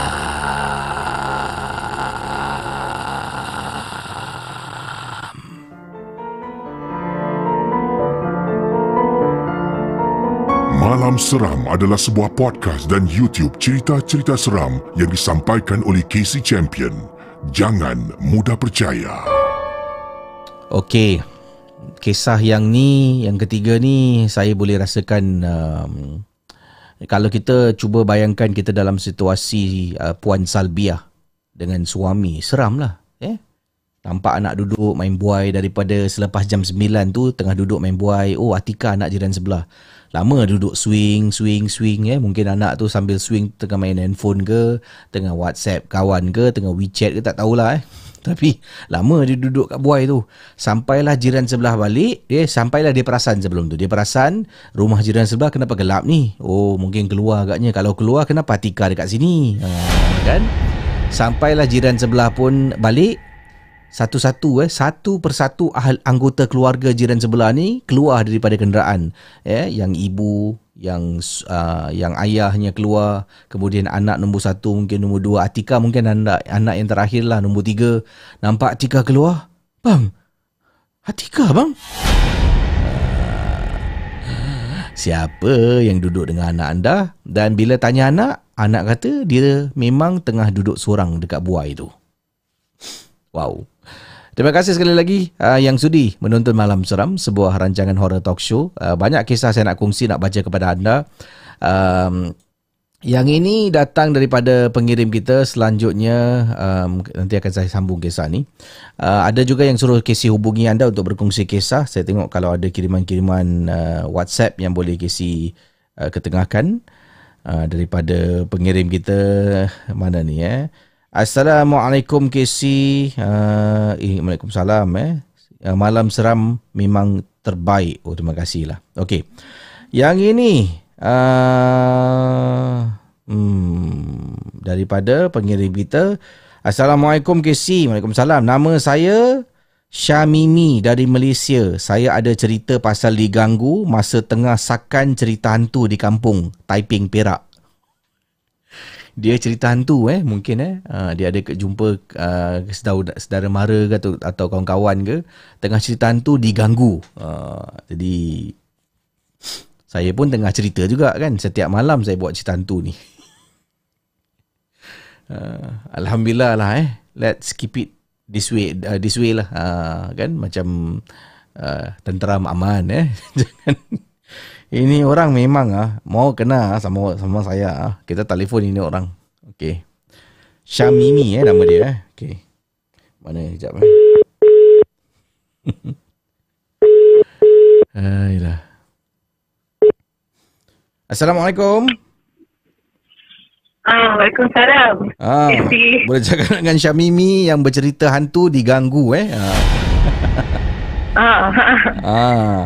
Malam Seram adalah sebuah podcast dan YouTube cerita-cerita seram yang disampaikan oleh Casey Champion. Jangan mudah percaya. Okey. Kisah yang ni, yang ketiga ni saya boleh rasakan um, kalau kita cuba bayangkan kita dalam situasi uh, Puan Salbiah dengan suami, seram lah. Eh? Nampak anak duduk main buai daripada selepas jam 9 tu tengah duduk main buai. Oh Atika anak jiran sebelah. Lama duduk swing, swing, swing eh. Mungkin anak tu sambil swing tengah main handphone ke, tengah WhatsApp kawan ke, tengah WeChat ke tak tahulah eh. Tapi lama dia duduk kat buai tu. Sampailah jiran sebelah balik, eh sampailah dia perasan sebelum tu. Dia perasan rumah jiran sebelah kenapa gelap ni? Oh, mungkin keluar agaknya. Kalau keluar kenapa Atika dekat sini? Ha, kan? Sampailah jiran sebelah pun balik, satu-satu eh. Satu persatu ahal anggota keluarga jiran sebelah ni keluar daripada kenderaan eh. Yang ibu yang uh, yang ayahnya keluar kemudian anak nombor satu mungkin nombor dua. Atika mungkin anak anak yang terakhir lah nombor tiga. Nampak Atika keluar? Bang Atika bang. Siapa yang duduk dengan anak anda? Dan bila tanya anak anak kata dia memang tengah duduk seorang dekat buai tu. Wow Terima kasih sekali lagi uh, yang sudi menonton Malam Seram, sebuah rancangan horror talk show. Uh, banyak kisah saya nak kongsi, nak baca kepada anda. Um, yang ini datang daripada pengirim kita selanjutnya um, nanti akan saya sambung kisah ni. Uh, ada juga yang suruh Casey hubungi anda untuk berkongsi kisah. Saya tengok kalau ada kiriman-kiriman uh, WhatsApp yang boleh Casey uh, ketengahkan uh, daripada pengirim kita mana ni eh. Assalamualaikum Casey. Uh, eh, Waalaikumsalam eh. Uh, malam seram memang terbaik. Oh terima kasih lah. Okey. Yang ini uh, hmm, daripada pengirim kita. Assalamualaikum Casey. Waalaikumsalam. Nama saya Syamimi dari Malaysia. Saya ada cerita pasal diganggu masa tengah sakan cerita hantu di kampung Taiping Perak dia cerita hantu eh mungkin eh. Uh, dia ada jumpa uh, saudara, saudara mara ke atau, atau kawan-kawan ke tengah cerita hantu diganggu. Uh, jadi saya pun tengah cerita juga kan. Setiap malam saya buat cerita hantu ni. Uh, alhamdulillah lah eh. Let's keep it this way uh, this way lah. Uh, kan macam uh, tenteram aman eh. Jangan ini orang memang ah mau kena ah, sama sama saya ah. Kita telefon ini orang. Okey. Syamimi eh nama dia eh. Okey. Mana jap eh. Ayolah. Assalamualaikum. Ah, Waalaikumsalam. Ah, boleh cakap dengan Syamimi yang bercerita hantu diganggu eh. Ah. Ah. ah.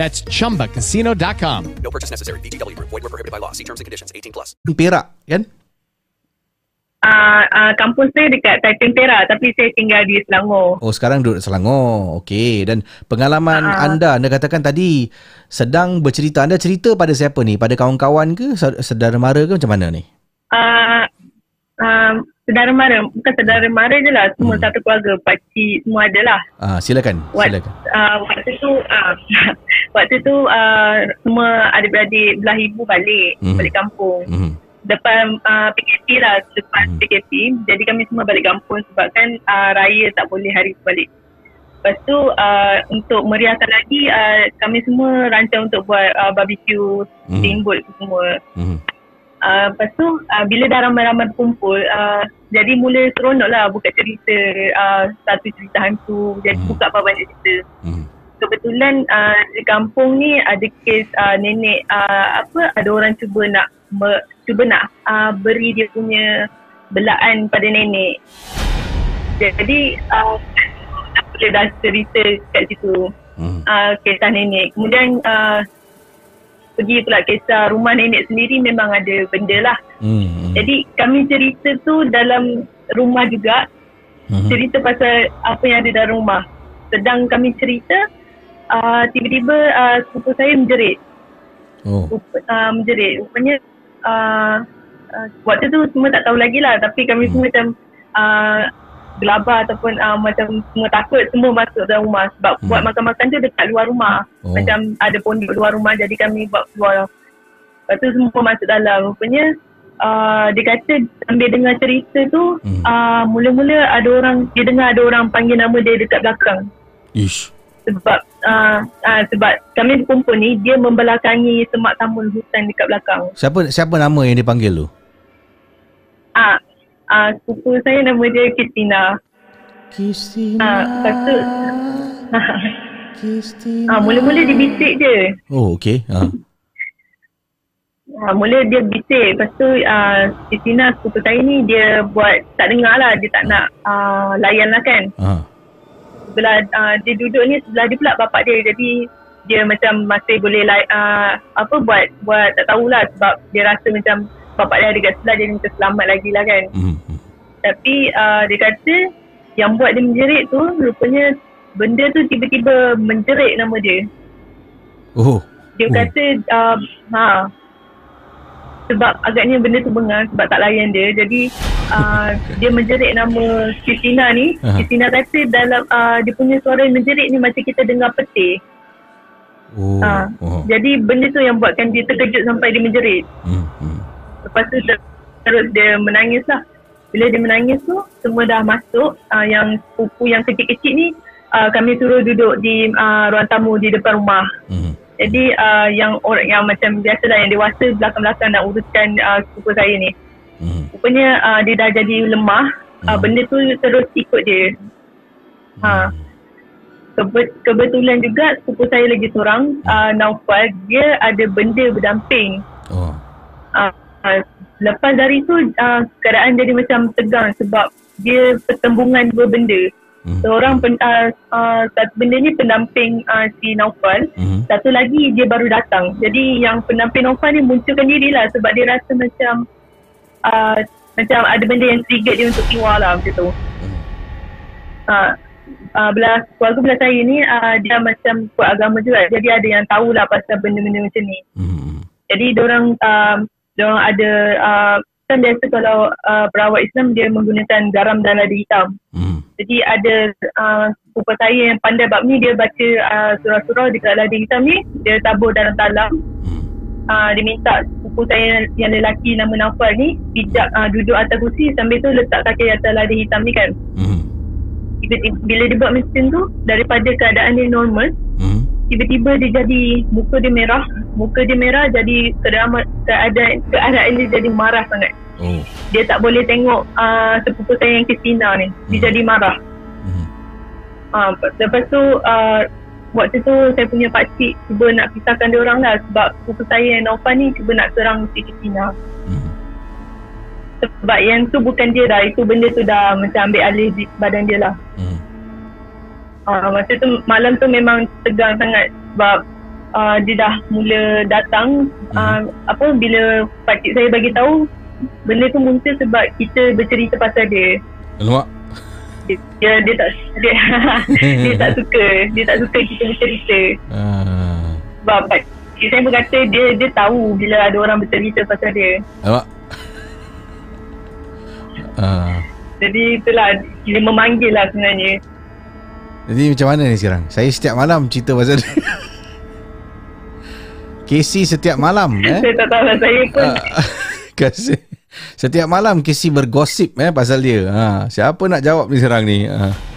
That's chumbacasino.com. No purchase necessary. VGW Group. Void were prohibited by law. See terms and conditions. 18 plus. Perak kan? Ah, ah, kampus saya dekat Taiping Perak tapi saya tinggal di Selangor. Oh sekarang duduk Selangor. Okey dan pengalaman Ah. anda anda katakan tadi sedang bercerita anda cerita pada siapa ni? Pada kawan-kawan ke Saud- saudara mara ke macam mana ni? Ah, ah, saudara mara, bukan saudara mara je lah. Semua Hmm. satu keluarga, pakcik semua ada lah. Ah silakan. Wat, Silakan. uh, waktu tu uh, waktu tu uh, semua adik-beradik belah ibu balik Mhm. balik kampung. Mhm. Depan uh, PKP lah lepas PKP. Jadi kami semua balik kampung sebab kan uh, raya tak boleh hari tu balik. Lepas tu uh, untuk meriahkan lagi uh, kami semua rancang untuk buat uh, barbecue, Mhm. steamboat semua. Mhm. Uh, lepas tu uh, bila dah ramai-ramai berkumpul uh, jadi mula seronok lah buka cerita uh, satu cerita hantu jadi buka apa banyak cerita kebetulan uh, di kampung ni ada kes uh, nenek uh, apa ada orang cuba nak me, cuba nak uh, beri dia punya belaan pada nenek. Jadi uh, dah cerita kat situ uh, kisah nenek. Kemudian uh, pergi pula kisah rumah nenek sendiri memang ada benda lah. Hmm. Jadi kami cerita tu dalam rumah juga. Mhm. Cerita pasal apa yang ada dalam rumah. Sedang kami cerita, uh, tiba-tiba uh, sepupu saya menjerit. Oh. Rupa- uh, menjerit. Rupanya uh, uh, waktu tu semua tak tahu lagi lah. Tapi kami semua macam uh, gelabah ataupun uh, macam semua takut semua masuk dalam rumah. Sebab Hmm. buat makan-makan tu dekat luar rumah. Oh. Macam ada pondok luar rumah jadi kami buat keluar. Lepas tu semua masuk dalam. Rupanya uh, dia kata sambil dengar cerita tu Hmm. uh, mula-mula ada orang dia dengar ada orang panggil nama dia dekat belakang Ish. sebab uh, uh, sebab kami berkumpul ni dia membelakangi semak tamun hutan dekat belakang. Siapa siapa nama yang dipanggil tu? Ah ah sepupu saya nama dia Kristina. Kristina. Ah lepas tu Ah mula-mula dia bisik je. Oh, okey. Ha. Ah mula dia bisik lepas tu ah Kristina sepupu saya ni dia buat tak dengar lah dia tak nak ah layan lah kan. Ha. sebelah uh, dia duduk ni sebelah dia pula bapak dia jadi dia macam masih boleh like uh, apa buat buat tak tahulah sebab dia rasa macam bapak dia ada kat sebelah dia macam selamat lagi lah kan Hmm. tapi uh, dia kata yang buat dia menjerit tu rupanya benda tu tiba-tiba menjerit nama dia Oh. dia Oh. kata uh, ha sebab agaknya benda tu bengar sebab tak layan dia jadi uh, dia menjerit nama Christina ni. Christina kata dalam uh, dia punya suara menjerit ni macam kita dengar petir Oh. uh, oh. jadi benda tu yang buatkan dia terkejut sampai dia menjerit Hmm. hmm. Lepas tu ter- terus dia menangis lah bila dia menangis tu semua dah masuk uh, yang sepupu yang kecil-kecil ni uh, kami suruh duduk di uh, ruang tamu di depan rumah Hmm. jadi uh, yang orang yang macam biasalah yang dewasa belakang-belakang nak uruskan uh, sepupu saya ni. Hmm. Rupanya uh, dia dah jadi lemah. Uh, benda tu terus ikut dia. Ha. Kebe- kebetulan juga sepupu saya lagi seorang, uh, Naufal, dia ada benda berdamping. Oh. Uh, uh, lepas dari tu uh, keadaan jadi macam tegang sebab dia pertembungan dua benda. Hmm. Seorang pen, uh, uh, satu benda ni pendamping uh, si Naufal. Hmm. Satu lagi dia baru datang. Jadi yang pendamping Naufal ni munculkan diri lah sebab dia rasa macam uh, macam ada benda yang trigger dia untuk keluar lah macam tu. Uh, uh, belah keluarga belah saya ni uh, dia macam kuat agama juga. Jadi ada yang tahulah pasal benda-benda macam ni. Jadi diorang uh, diorang ada uh, kan biasa kalau uh, perawat Islam dia menggunakan garam dan lada hitam. Jadi ada uh, sepupu saya yang pandai bab ni dia baca uh, surah-surah dekat lada hitam ni dia tabur dalam talam. Uh, dia minta sepupu saya yang lelaki nama Naufal ni pijak uh, duduk atas kursi sambil tu letak kaki atas lada hitam ni kan. Tiba-tiba, bila dia buat macam tu daripada keadaan dia normal tiba-tiba dia jadi muka dia merah muka dia merah jadi keadaan keadaan, keadaan dia jadi marah sangat. Oh. dia tak boleh tengok uh, sepupu saya yang Christina ni dia jadi marah. Uh, lepas tu uh, waktu tu saya punya pakcik cuba nak pisahkan dia orang lah sebab sepupu saya yang Naufal ni cuba nak serang si Christina sebab yang tu bukan dia dah itu benda tu dah macam ambil alih badan dia lah uh, masa tu malam tu memang tegang sangat sebab uh, dia dah mula datang uh, apa bila pakcik saya bagi tahu benda tu muncul sebab kita bercerita pasal dia Alamak. dia, dia, dia tak dia, dia tak suka dia tak suka kita bercerita Ah. sebab pakcik saya berkata dia dia tahu bila ada orang bercerita pasal dia Alamak. Ah. jadi itulah dia memanggil lah sebenarnya Jadi macam mana ni sekarang? Saya setiap malam cerita pasal dia. Casey setiap malam eh. saya tak tahu lah saya pun Kasi setiap malam Casey bergosip eh pasal dia. Ha, siapa nak jawab ni sekarang ni? Ha.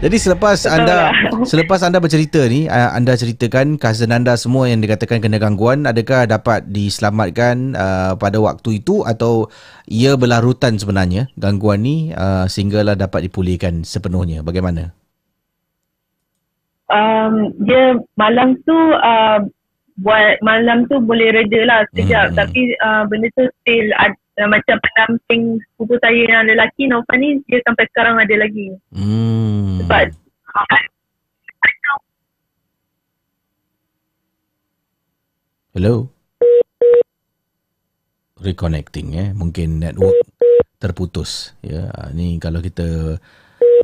Jadi selepas Betul anda lah. selepas anda bercerita ni, anda ceritakan cousin anda semua yang dikatakan kena gangguan, adakah dapat diselamatkan uh, pada waktu itu atau ia berlarutan sebenarnya gangguan ni uh, sehinggalah dapat dipulihkan sepenuhnya? Bagaimana? um, dia malam tu uh, buat malam tu boleh reda lah sekejap hmm. tapi uh, benda tu still ad, uh, macam pendamping sepupu saya yang lelaki Naufal ni dia sampai sekarang ada lagi Hmm. sebab Hello. Reconnecting eh. Mungkin network terputus. Ya, ni kalau kita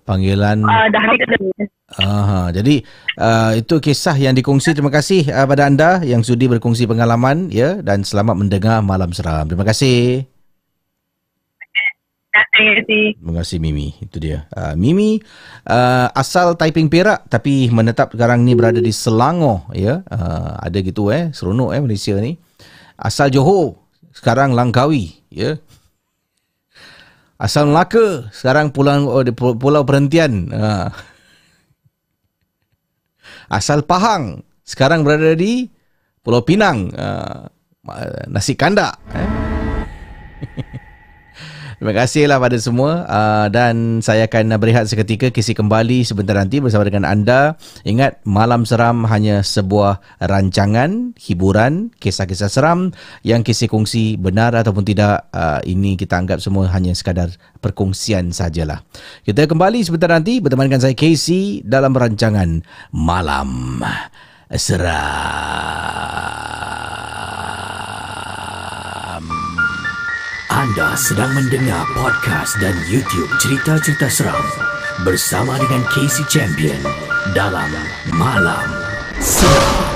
panggilan Uh, dah. Aha, jadi uh, itu kisah yang dikongsi. Terima kasih uh, pada anda yang sudi berkongsi pengalaman ya dan selamat mendengar malam seram. Terima kasih. Terima kasih. Terima kasih Mimi. Itu dia. Uh, Mimi uh, asal Taiping Perak tapi menetap sekarang ni berada di Selangor ya. Uh, ada gitu eh seronok eh Malaysia ni. Asal Johor sekarang Langkawi ya. Asal Melaka sekarang pulau oh, di pulau perhentian. Uh. Asal Pahang sekarang berada di Pulau Pinang. Uh, nasi kandak eh. Terima kasihlah pada semua uh, dan saya akan berehat seketika kisi kembali sebentar nanti bersama dengan anda. Ingat Malam Seram hanya sebuah rancangan hiburan kisah-kisah seram yang kisi kongsi benar ataupun tidak uh, ini kita anggap semua hanya sekadar perkongsian sajalah. Kita kembali sebentar nanti bersama dengan saya Casey dalam rancangan Malam Seram. Anda sedang mendengar podcast dan YouTube cerita-cerita seram bersama dengan Casey Champion dalam Malam Seram.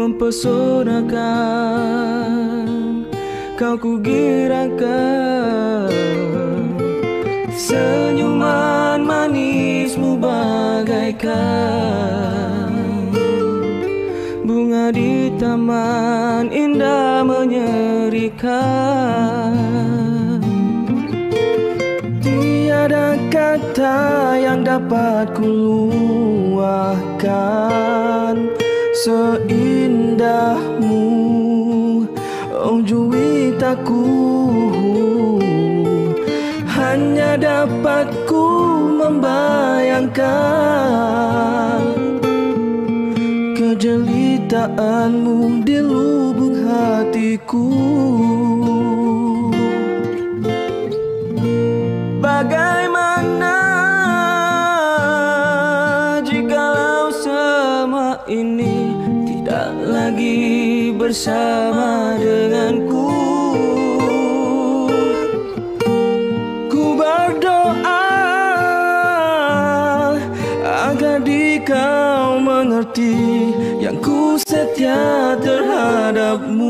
Mempesonakan Kau kugirakan Senyuman manismu bagaikan. Bunga di taman indah menyerikan. Tiada kata yang dapat kuluahkan Seindahmu. Oh juwitaku Hanya dapat ku membayangkan Kejelitaanmu di lubuk hatiku bersama denganku. Ku berdoa agar di kau mengerti yang ku setia terhadapmu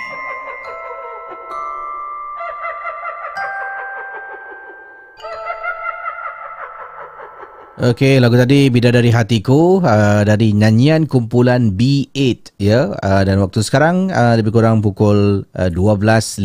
Okey, lagu tadi Bidadari Hatiku uh, dari nyanyian kumpulan B8 ya. Uh, dan waktu sekarang uh, lebih kurang pukul uh, 12.54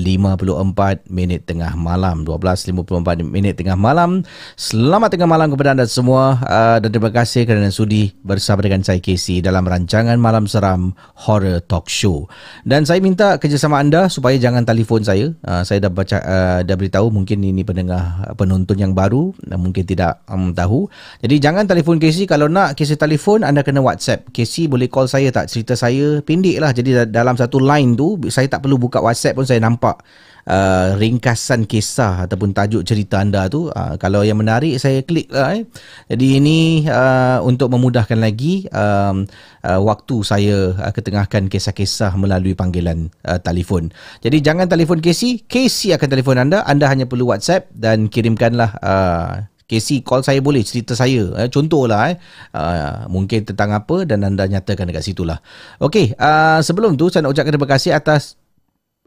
minit tengah malam. 12.54 minit tengah malam. Selamat tengah malam kepada anda semua uh, dan terima kasih kerana sudi bersama dengan saya Casey dalam rancangan Malam Seram Horror Talk Show. Dan saya minta kerjasama anda supaya jangan telefon saya. Uh, saya dah baca uh, dah beritahu mungkin ini pendengar penonton yang baru uh, mungkin tidak um, tahu. Jadi jangan telefon Casey kalau nak Casey telefon anda kena WhatsApp. Casey boleh call saya tak cerita saya pendek lah. Jadi da- dalam satu line tu saya tak perlu buka WhatsApp pun saya nampak uh, ringkasan kisah ataupun tajuk cerita anda tu. Uh, kalau yang menarik saya klik lah eh. Jadi ini uh, untuk memudahkan lagi um, uh, waktu saya uh, ketengahkan kisah-kisah melalui panggilan uh, telefon. Jadi jangan telefon Casey, Casey akan telefon anda. Anda hanya perlu WhatsApp dan kirimkanlah uh, Casey call saya boleh cerita saya eh, contohlah eh uh, mungkin tentang apa dan anda nyatakan dekat situ lah Okey, uh, sebelum tu saya nak ucapkan terima kasih atas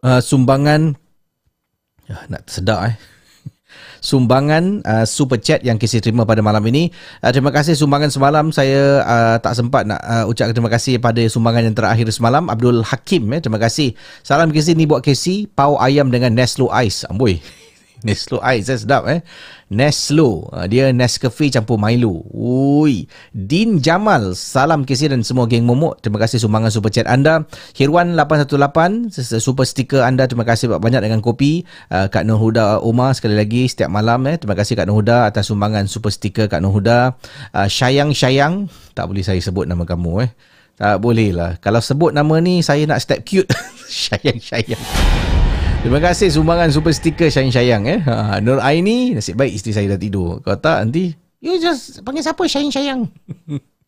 uh, sumbangan uh, nak tersedak eh sumbangan uh, super chat yang Casey terima pada malam ini. Uh, terima kasih sumbangan semalam. Saya uh, tak sempat nak uh, ucapkan terima kasih pada sumbangan yang terakhir semalam. Abdul Hakim. Eh, terima kasih. Salam Casey ni buat Casey. Pau ayam dengan Neslo Ice. Amboi. Neslo Ice eh, sedap eh. Neslo. Uh, dia Nescafe campur Milo. Ui. Din Jamal. Salam Casey dan semua geng momok. Terima kasih sumbangan super chat anda. Hirwan 818. Super stiker anda. Terima kasih banyak dengan kopi. Uh, Kak Nur Huda Umar sekali lagi setiap malam eh. Terima kasih Kak Nur Huda atas sumbangan super stiker Kak Nur Huda. Uh, Syayang Syayang. Tak boleh saya sebut nama kamu eh. Tak boleh lah. Kalau sebut nama ni saya nak step cute. Syayang Syayang. Terima kasih sumbangan super sticker sayang-sayang eh. Ha, Nur Aini, nasib baik isteri saya dah tidur. Kalau tak nanti, you just panggil siapa sayang-sayang.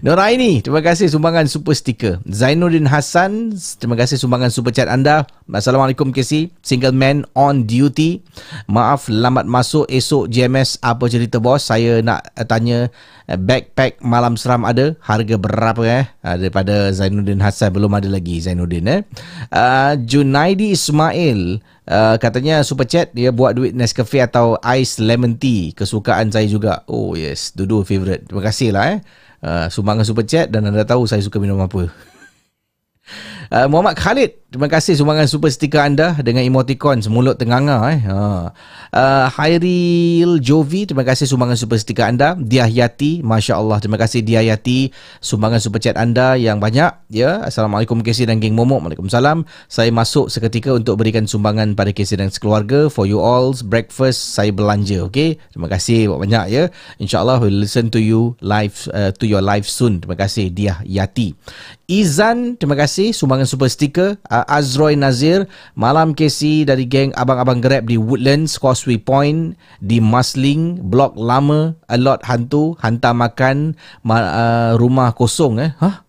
Nur Aini, terima kasih sumbangan super sticker. Zainuddin Hassan, terima kasih sumbangan super chat anda. Assalamualaikum KC, single man on duty. Maaf lambat masuk esok JMS apa cerita bos? Saya nak uh, tanya uh, backpack malam seram ada harga berapa eh? Uh, daripada Zainuddin Hassan belum ada lagi Zainuddin eh. Uh, Junaidi Ismail Uh, katanya super chat dia buat duit Nescafe atau ice lemon tea kesukaan saya juga. Oh yes, dua-dua favorite. Terima kasih lah eh. Uh, sumbangan super chat dan anda tahu saya suka minum apa. Uh, Muhammad Khalid, terima kasih sumbangan super stiker anda dengan emoticon semulut tenganga eh. Ha. Uh, Hairil Jovi, terima kasih sumbangan super stiker anda. Diah Yati, masya-Allah, terima kasih Diah Yati sumbangan super chat anda yang banyak ya. Assalamualaikum Casey dan geng Momok. Waalaikumsalam. Saya masuk seketika untuk berikan sumbangan pada Casey dan sekeluarga for you all breakfast saya belanja, okey. Terima kasih banyak ya. Insya-Allah we'll listen to you live uh, to your live soon. Terima kasih Diah Yati. Izan, terima kasih sumbangan super sticker. Uh, Azroy Nazir, Malam KC dari geng Abang-Abang Grab di Woodlands, Causeway Point, di Masling, Blok Lama, A Lot Hantu, Hantar Makan, ma- uh, Rumah Kosong. Eh? Hah?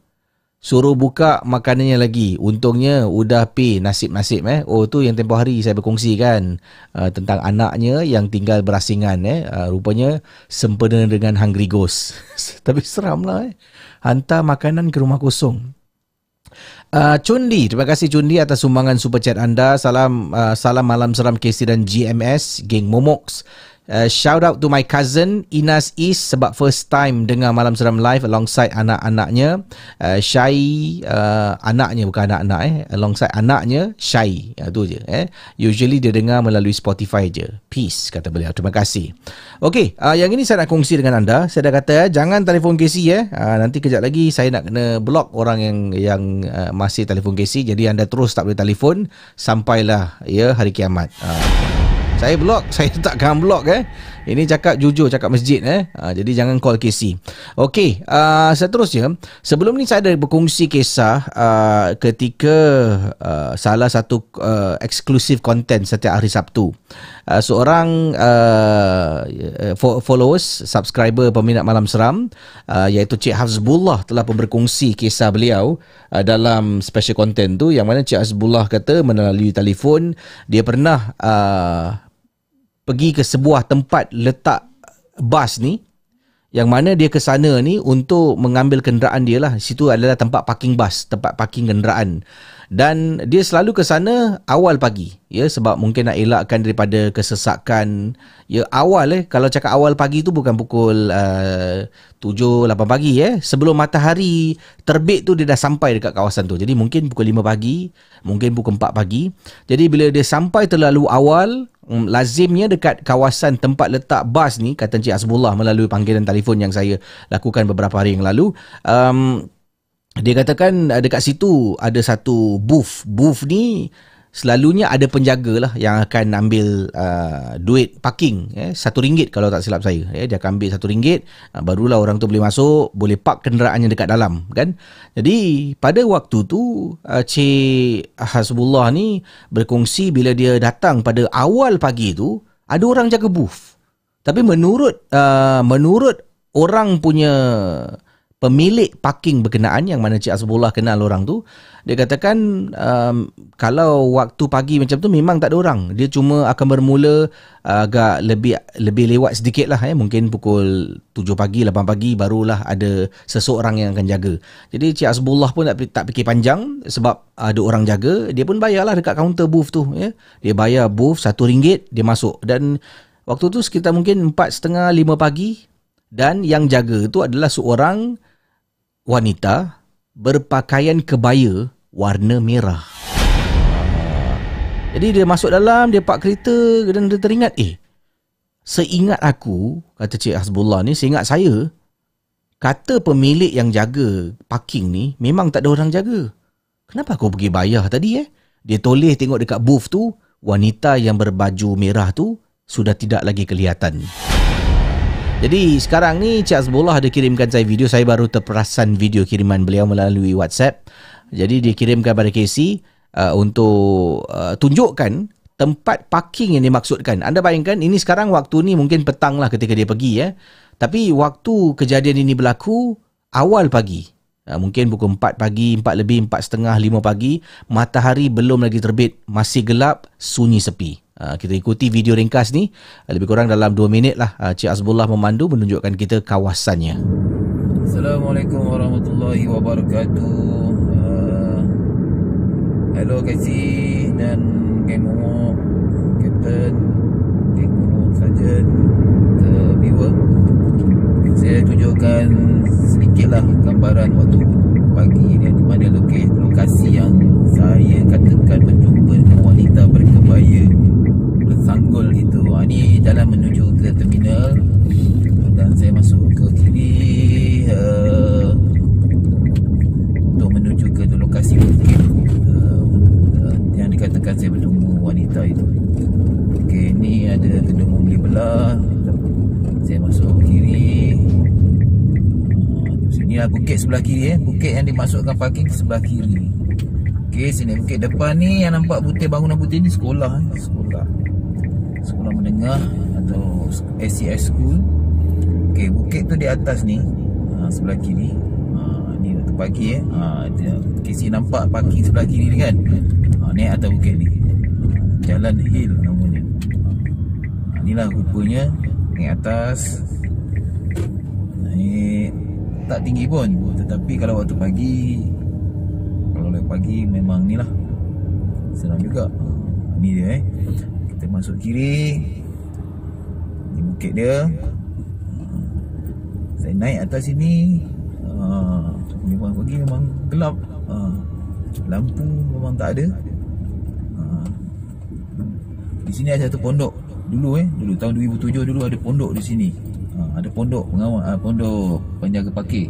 Suruh buka makanannya lagi. Untungnya udah pay nasib-nasib eh. Oh tu yang tempoh hari saya berkongsi kan uh, tentang anaknya yang tinggal berasingan eh. Uh, rupanya sempena dengan Hungry Ghost. Tapi seram lah eh. Hantar makanan ke rumah kosong. Uh, Cundi, terima kasih Cundi atas sumbangan super chat anda. Salam uh, salam malam seram KC dan GMS, geng Momox. Uh, shout out to my cousin Inas East sebab first time dengar Malam Seram live alongside anak-anaknya uh, Syai uh, anaknya bukan anak-anak eh alongside anaknya Syai ya, tu je eh usually dia dengar melalui Spotify je peace kata beliau terima kasih Okey, uh, yang ini saya nak kongsi dengan anda. Saya dah kata eh, jangan telefon Casey eh. Uh, nanti kejap lagi saya nak kena block orang yang yang uh, masih telefon Casey. Jadi anda terus tak boleh telefon sampailah ya hari kiamat. Uh, saya block, saya takkan block eh. Ini cakap jujur, cakap masjid eh. Ha, jadi jangan call KC. Okey, uh, seterusnya. Sebelum ni saya ada berkongsi kisah uh, ketika uh, salah satu uh, eksklusif konten setiap hari Sabtu. Uh, seorang uh, followers, subscriber peminat Malam Seram uh, iaitu Cik Hazbullah telah berkongsi kisah beliau uh, dalam special content tu yang mana Cik Hazbullah kata melalui telefon dia pernah uh, pergi ke sebuah tempat letak bas ni yang mana dia ke sana ni untuk mengambil kenderaan dia lah. Situ adalah tempat parking bus, tempat parking kenderaan. Dan dia selalu ke sana awal pagi. Ya, sebab mungkin nak elakkan daripada kesesakan. Ya, awal eh. Kalau cakap awal pagi tu bukan pukul uh, 7, 8 pagi eh. Sebelum matahari terbit tu dia dah sampai dekat kawasan tu. Jadi mungkin pukul 5 pagi, mungkin pukul 4 pagi. Jadi bila dia sampai terlalu awal, um, lazimnya dekat kawasan tempat letak bas ni kata Encik Hasbullah melalui panggilan telefon yang saya lakukan beberapa hari yang lalu um, dia katakan uh, dekat situ ada satu booth. Booth ni selalunya ada penjaga lah yang akan ambil uh, duit parking eh, satu ringgit kalau tak silap saya eh, dia akan ambil satu ringgit uh, barulah orang tu boleh masuk boleh park kenderaannya dekat dalam kan. Jadi pada waktu tu uh, Cik Hasbullah ni berkongsi bila dia datang pada awal pagi tu ada orang jaga booth. Tapi menurut uh, menurut orang punya pemilik parking berkenaan yang mana Cik Asbullah kenal orang tu dia katakan um, kalau waktu pagi macam tu memang tak ada orang. Dia cuma akan bermula uh, agak lebih lebih lewat sedikit lah eh. mungkin pukul 7 pagi 8 pagi barulah ada seseorang yang akan jaga. Jadi Cik Asbullah pun tak, tak fikir panjang sebab ada orang jaga. Dia pun bayarlah dekat kaunter booth tu ya. dia bayar booth satu ringgit dia masuk. Dan waktu tu sekitar mungkin 4.30 5 pagi. Dan yang jaga tu adalah seorang wanita berpakaian kebaya warna merah. Jadi dia masuk dalam, dia park kereta dan dia teringat, eh, seingat aku, kata Cik Hasbullah ni, seingat saya, kata pemilik yang jaga parking ni, memang tak ada orang jaga. Kenapa kau pergi bayar tadi eh? Dia toleh tengok dekat booth tu, wanita yang berbaju merah tu sudah tidak lagi kelihatan. Jadi sekarang ni Cik Azbullah ada kirimkan saya video Saya baru terperasan video kiriman beliau melalui WhatsApp Jadi dia kirimkan pada Casey uh, Untuk uh, tunjukkan tempat parking yang dimaksudkan. Anda bayangkan ini sekarang waktu ni mungkin petang lah ketika dia pergi ya. Tapi waktu kejadian ini berlaku awal pagi. Uh, Mungkin pukul 4 pagi, 4 lebih, 4 setengah, 5 pagi Matahari belum lagi terbit, masih gelap, sunyi sepi. Uh, kita ikuti video ringkas ni. Uh, lebih kurang dalam 2 minit lah uh, Cik Azbullah memandu menunjukkan kita kawasannya. Assalamualaikum warahmatullahi wabarakatuh. uh, Hello Kasih dan Geng Momok Captain Geng Momok Sarjan The viewer. Saya tunjukkan sedikitlah gambaran waktu pagi ni. Di mana lokasi yang saya katakan berjumpa dengan wanita berkebaya bersanggul itu. Ha, ni jalan menuju ke terminal. Dan saya masuk ke kiri uh, untuk menuju ke lokasi. yang dikatakan saya bertemu wanita itu. Okey, ni ada gedung membeli belah. Saya masuk kiri. Sini lah bukit sebelah kiri eh. Bukit yang dimasukkan parking sebelah kiri. Okey, sini bukit depan ni yang nampak putih bangunan putih ni sekolah eh. Sekolah sekolah menengah atau SCS school. Okey, bukit tu di atas ni, ha, sebelah kiri. Ha, ni waktu pagi eh. KC nampak parking sebelah kiri ni kan. Naik atas bukit ni. Jalan Hill namanya. Ha, inilah rupanya naik atas. Naik tak tinggi pun tetapi kalau waktu pagi kalau lewat pagi memang ni lah. Senang juga. Ni dia eh. Kita masuk kiri. Ni bukit dia. Saya naik atas sini. Uh, pagi memang gelap. Uh, Lampu memang tak ada Di sini ada satu pondok Dulu eh Dulu tahun 2007 dulu ada pondok di sini uh, Ada pondok pengawal uh, Pondok penjaga parkir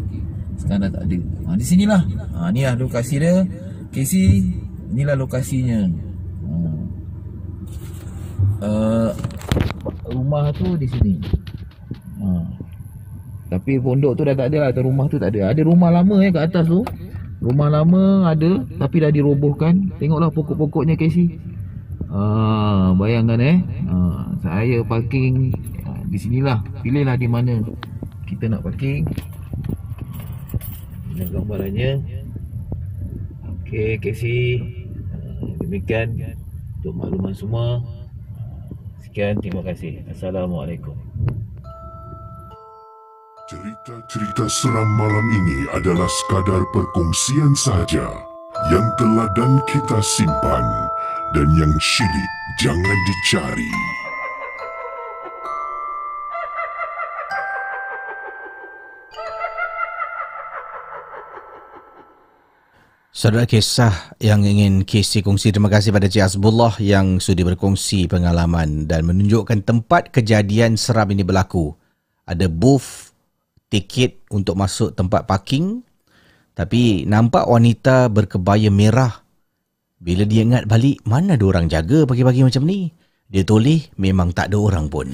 Sekarang dah tak ada uh, Di sinilah uh, Inilah lokasi dia Casey Inilah lokasinya uh, rumah tu di sini. Ha. Tapi pondok tu dah tak ada lah atau rumah tu tak ada. Ada rumah lama eh kat atas tu. Rumah lama ada tapi dah dirobohkan. Tengoklah pokok-pokoknya Casey. Ah, bayangkan eh. Ah, saya parking ah, di sinilah. Pilihlah di mana kita nak parking. Ini gambarannya. Okey, Casey. Demikian untuk makluman semua. Sekian, terima kasih. Assalamualaikum. Cerita seram malam ini adalah sekadar perkongsian saja yang telah dan kita simpan dan yang syilid jangan dicari. Saudara kisah yang ingin KC kongsi terima kasih pada Cik Azbullah yang sudi berkongsi pengalaman dan menunjukkan tempat kejadian seram ini berlaku. Ada booth tiket untuk masuk tempat parking tapi nampak wanita berkebaya merah. Bila dia ingat balik, mana ada orang jaga pagi-pagi macam ni? Dia toleh, memang tak ada orang pun.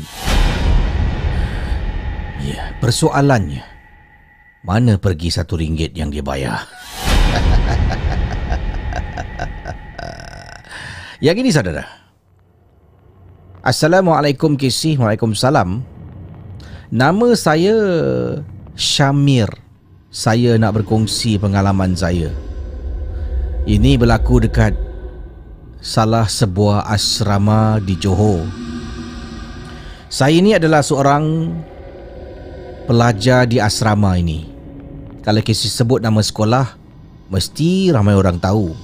Ya, persoalannya, mana pergi satu ringgit yang dia bayar? Yang ini saudara. Assalamualaikum KC. Waalaikumsalam. Nama saya Syamir. Saya nak berkongsi pengalaman saya. Ini berlaku dekat salah sebuah asrama di Johor. Saya ini adalah seorang pelajar di asrama ini. Kalau KC sebut nama sekolah, mesti ramai orang tahu.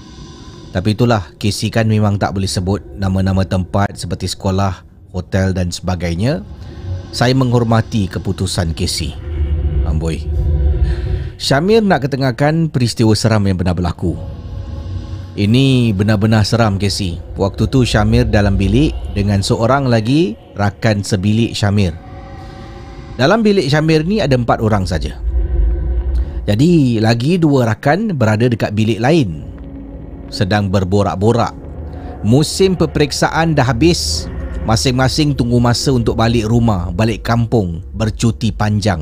Tapi itulah, KC kan memang tak boleh sebut nama-nama tempat seperti sekolah, hotel dan sebagainya. Saya menghormati keputusan KC. Amboi. Syamir nak ketengahkan peristiwa seram yang pernah berlaku. Ini benar-benar seram KC. Waktu tu Syamir dalam bilik dengan seorang lagi rakan sebilik Syamir. Dalam bilik Syamir ni ada empat orang saja. Jadi lagi dua rakan berada dekat bilik lain sedang berborak-borak. Musim peperiksaan dah habis. Masing-masing tunggu masa untuk balik rumah, balik kampung, bercuti panjang.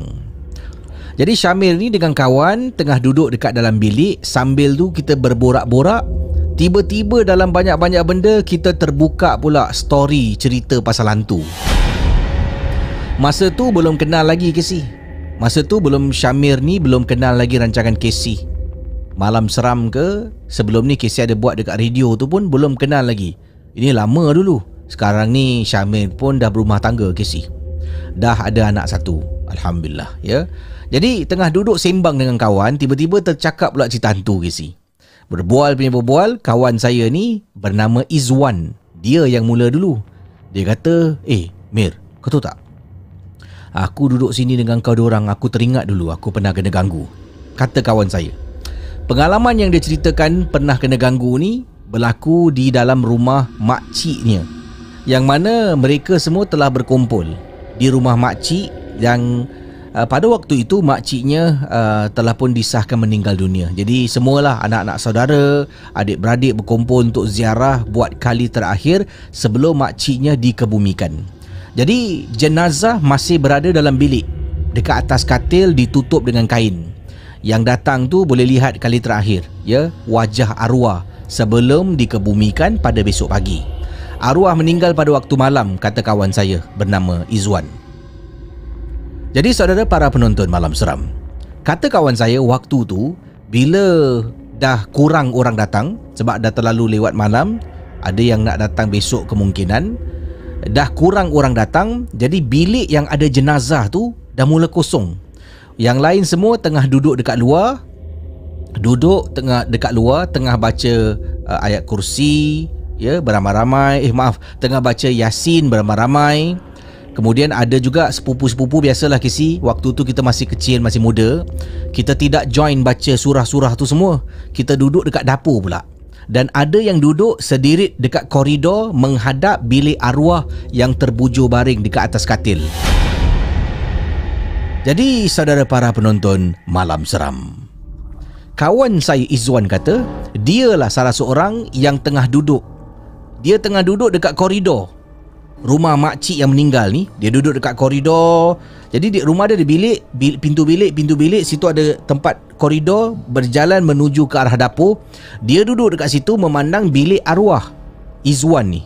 Jadi Syamil ni dengan kawan tengah duduk dekat dalam bilik sambil tu kita berborak-borak. Tiba-tiba dalam banyak-banyak benda kita terbuka pula story cerita pasal hantu. Masa tu belum kenal lagi Casey. Masa tu belum Syamir ni belum kenal lagi rancangan Casey. Malam seram ke Sebelum ni Casey ada buat dekat radio tu pun Belum kenal lagi Ini lama dulu Sekarang ni Syamil pun dah berumah tangga Casey Dah ada anak satu Alhamdulillah ya Jadi tengah duduk sembang dengan kawan Tiba-tiba tercakap pula cerita hantu Casey Berbual punya berbual Kawan saya ni Bernama Izwan. Dia yang mula dulu. Dia kata Eh Mir Kau tahu tak? Aku duduk sini dengan kau orang Aku teringat dulu Aku pernah kena ganggu. Kata kawan saya. Pengalaman yang dia ceritakan pernah kena ganggu ni berlaku di dalam rumah makciknya. Yang mana mereka semua telah berkumpul di rumah makcik yang uh, pada waktu itu makciknya uh, telah pun disahkan meninggal dunia. Jadi semualah anak-anak saudara, adik-beradik berkumpul untuk ziarah buat kali terakhir sebelum makciknya dikebumikan. Jadi jenazah masih berada dalam bilik dekat atas katil ditutup dengan kain yang datang tu boleh lihat kali terakhir ya wajah arwah sebelum dikebumikan pada besok pagi arwah meninggal pada waktu malam kata kawan saya bernama Izwan jadi saudara para penonton malam seram kata kawan saya waktu tu bila dah kurang orang datang sebab dah terlalu lewat malam ada yang nak datang besok kemungkinan dah kurang orang datang jadi bilik yang ada jenazah tu dah mula kosong. Yang lain semua tengah duduk dekat luar Duduk tengah dekat luar Tengah baca uh, ayat kursi Ya beramai-ramai Eh maaf Tengah baca Yasin beramai-ramai Kemudian ada juga sepupu-sepupu biasalah kisi Waktu tu kita masih kecil, masih muda Kita tidak join baca surah-surah tu semua. Kita duduk dekat dapur pula. Dan ada yang duduk sedirit dekat koridor Menghadap bilik arwah yang terbujur baring dekat atas katil. Jadi saudara para penonton Malam Seram. Kawan saya Izwan kata Dialah salah seorang yang tengah duduk. Dia tengah duduk dekat koridor Rumah makcik yang meninggal ni Dia duduk dekat koridor. Jadi di rumah dia ada bilik, Pintu bilik, pintu bilik Situ ada tempat koridor Berjalan menuju ke arah dapur. Dia duduk dekat situ memandang bilik arwah Izwan ni.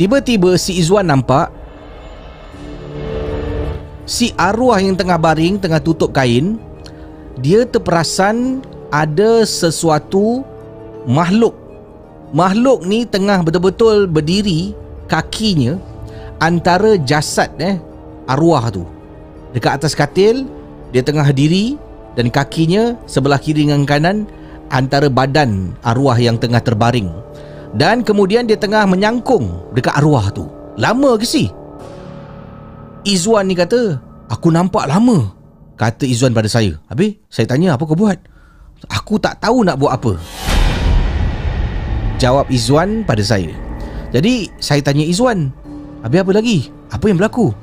Tiba-tiba si Izwan nampak si arwah yang tengah baring tengah tutup kain dia terperasan ada sesuatu makhluk. Makhluk ni tengah betul-betul berdiri kakinya antara jasad eh arwah tu. Dekat atas katil Dia tengah diri Dan kakinya Sebelah kiri dengan kanan Antara badan arwah yang tengah terbaring. Dan kemudian dia tengah menyangkung Dekat arwah tu. Lama ke si? Izwan ni kata Aku nampak lama Kata Izwan pada saya. Habis saya tanya apa kau buat? Aku tak tahu nak buat apa. Jawab Izwan pada saya Jadi saya tanya Izwan Habis apa lagi? Apa yang berlaku?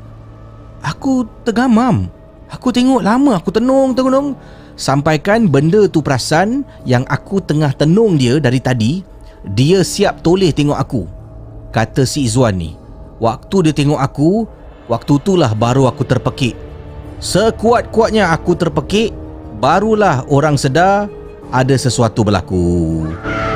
Aku tergamam. Aku tengok lama Aku tenung-tenung Sampaikan benda tu perasan Yang aku tengah tenung dia dari tadi Dia siap toleh tengok aku Kata si Izwan ni. Waktu dia tengok aku Waktu itulah baru aku terpekik. Sekuat-kuatnya aku terpekik Barulah orang sedar Ada sesuatu berlaku. Ha,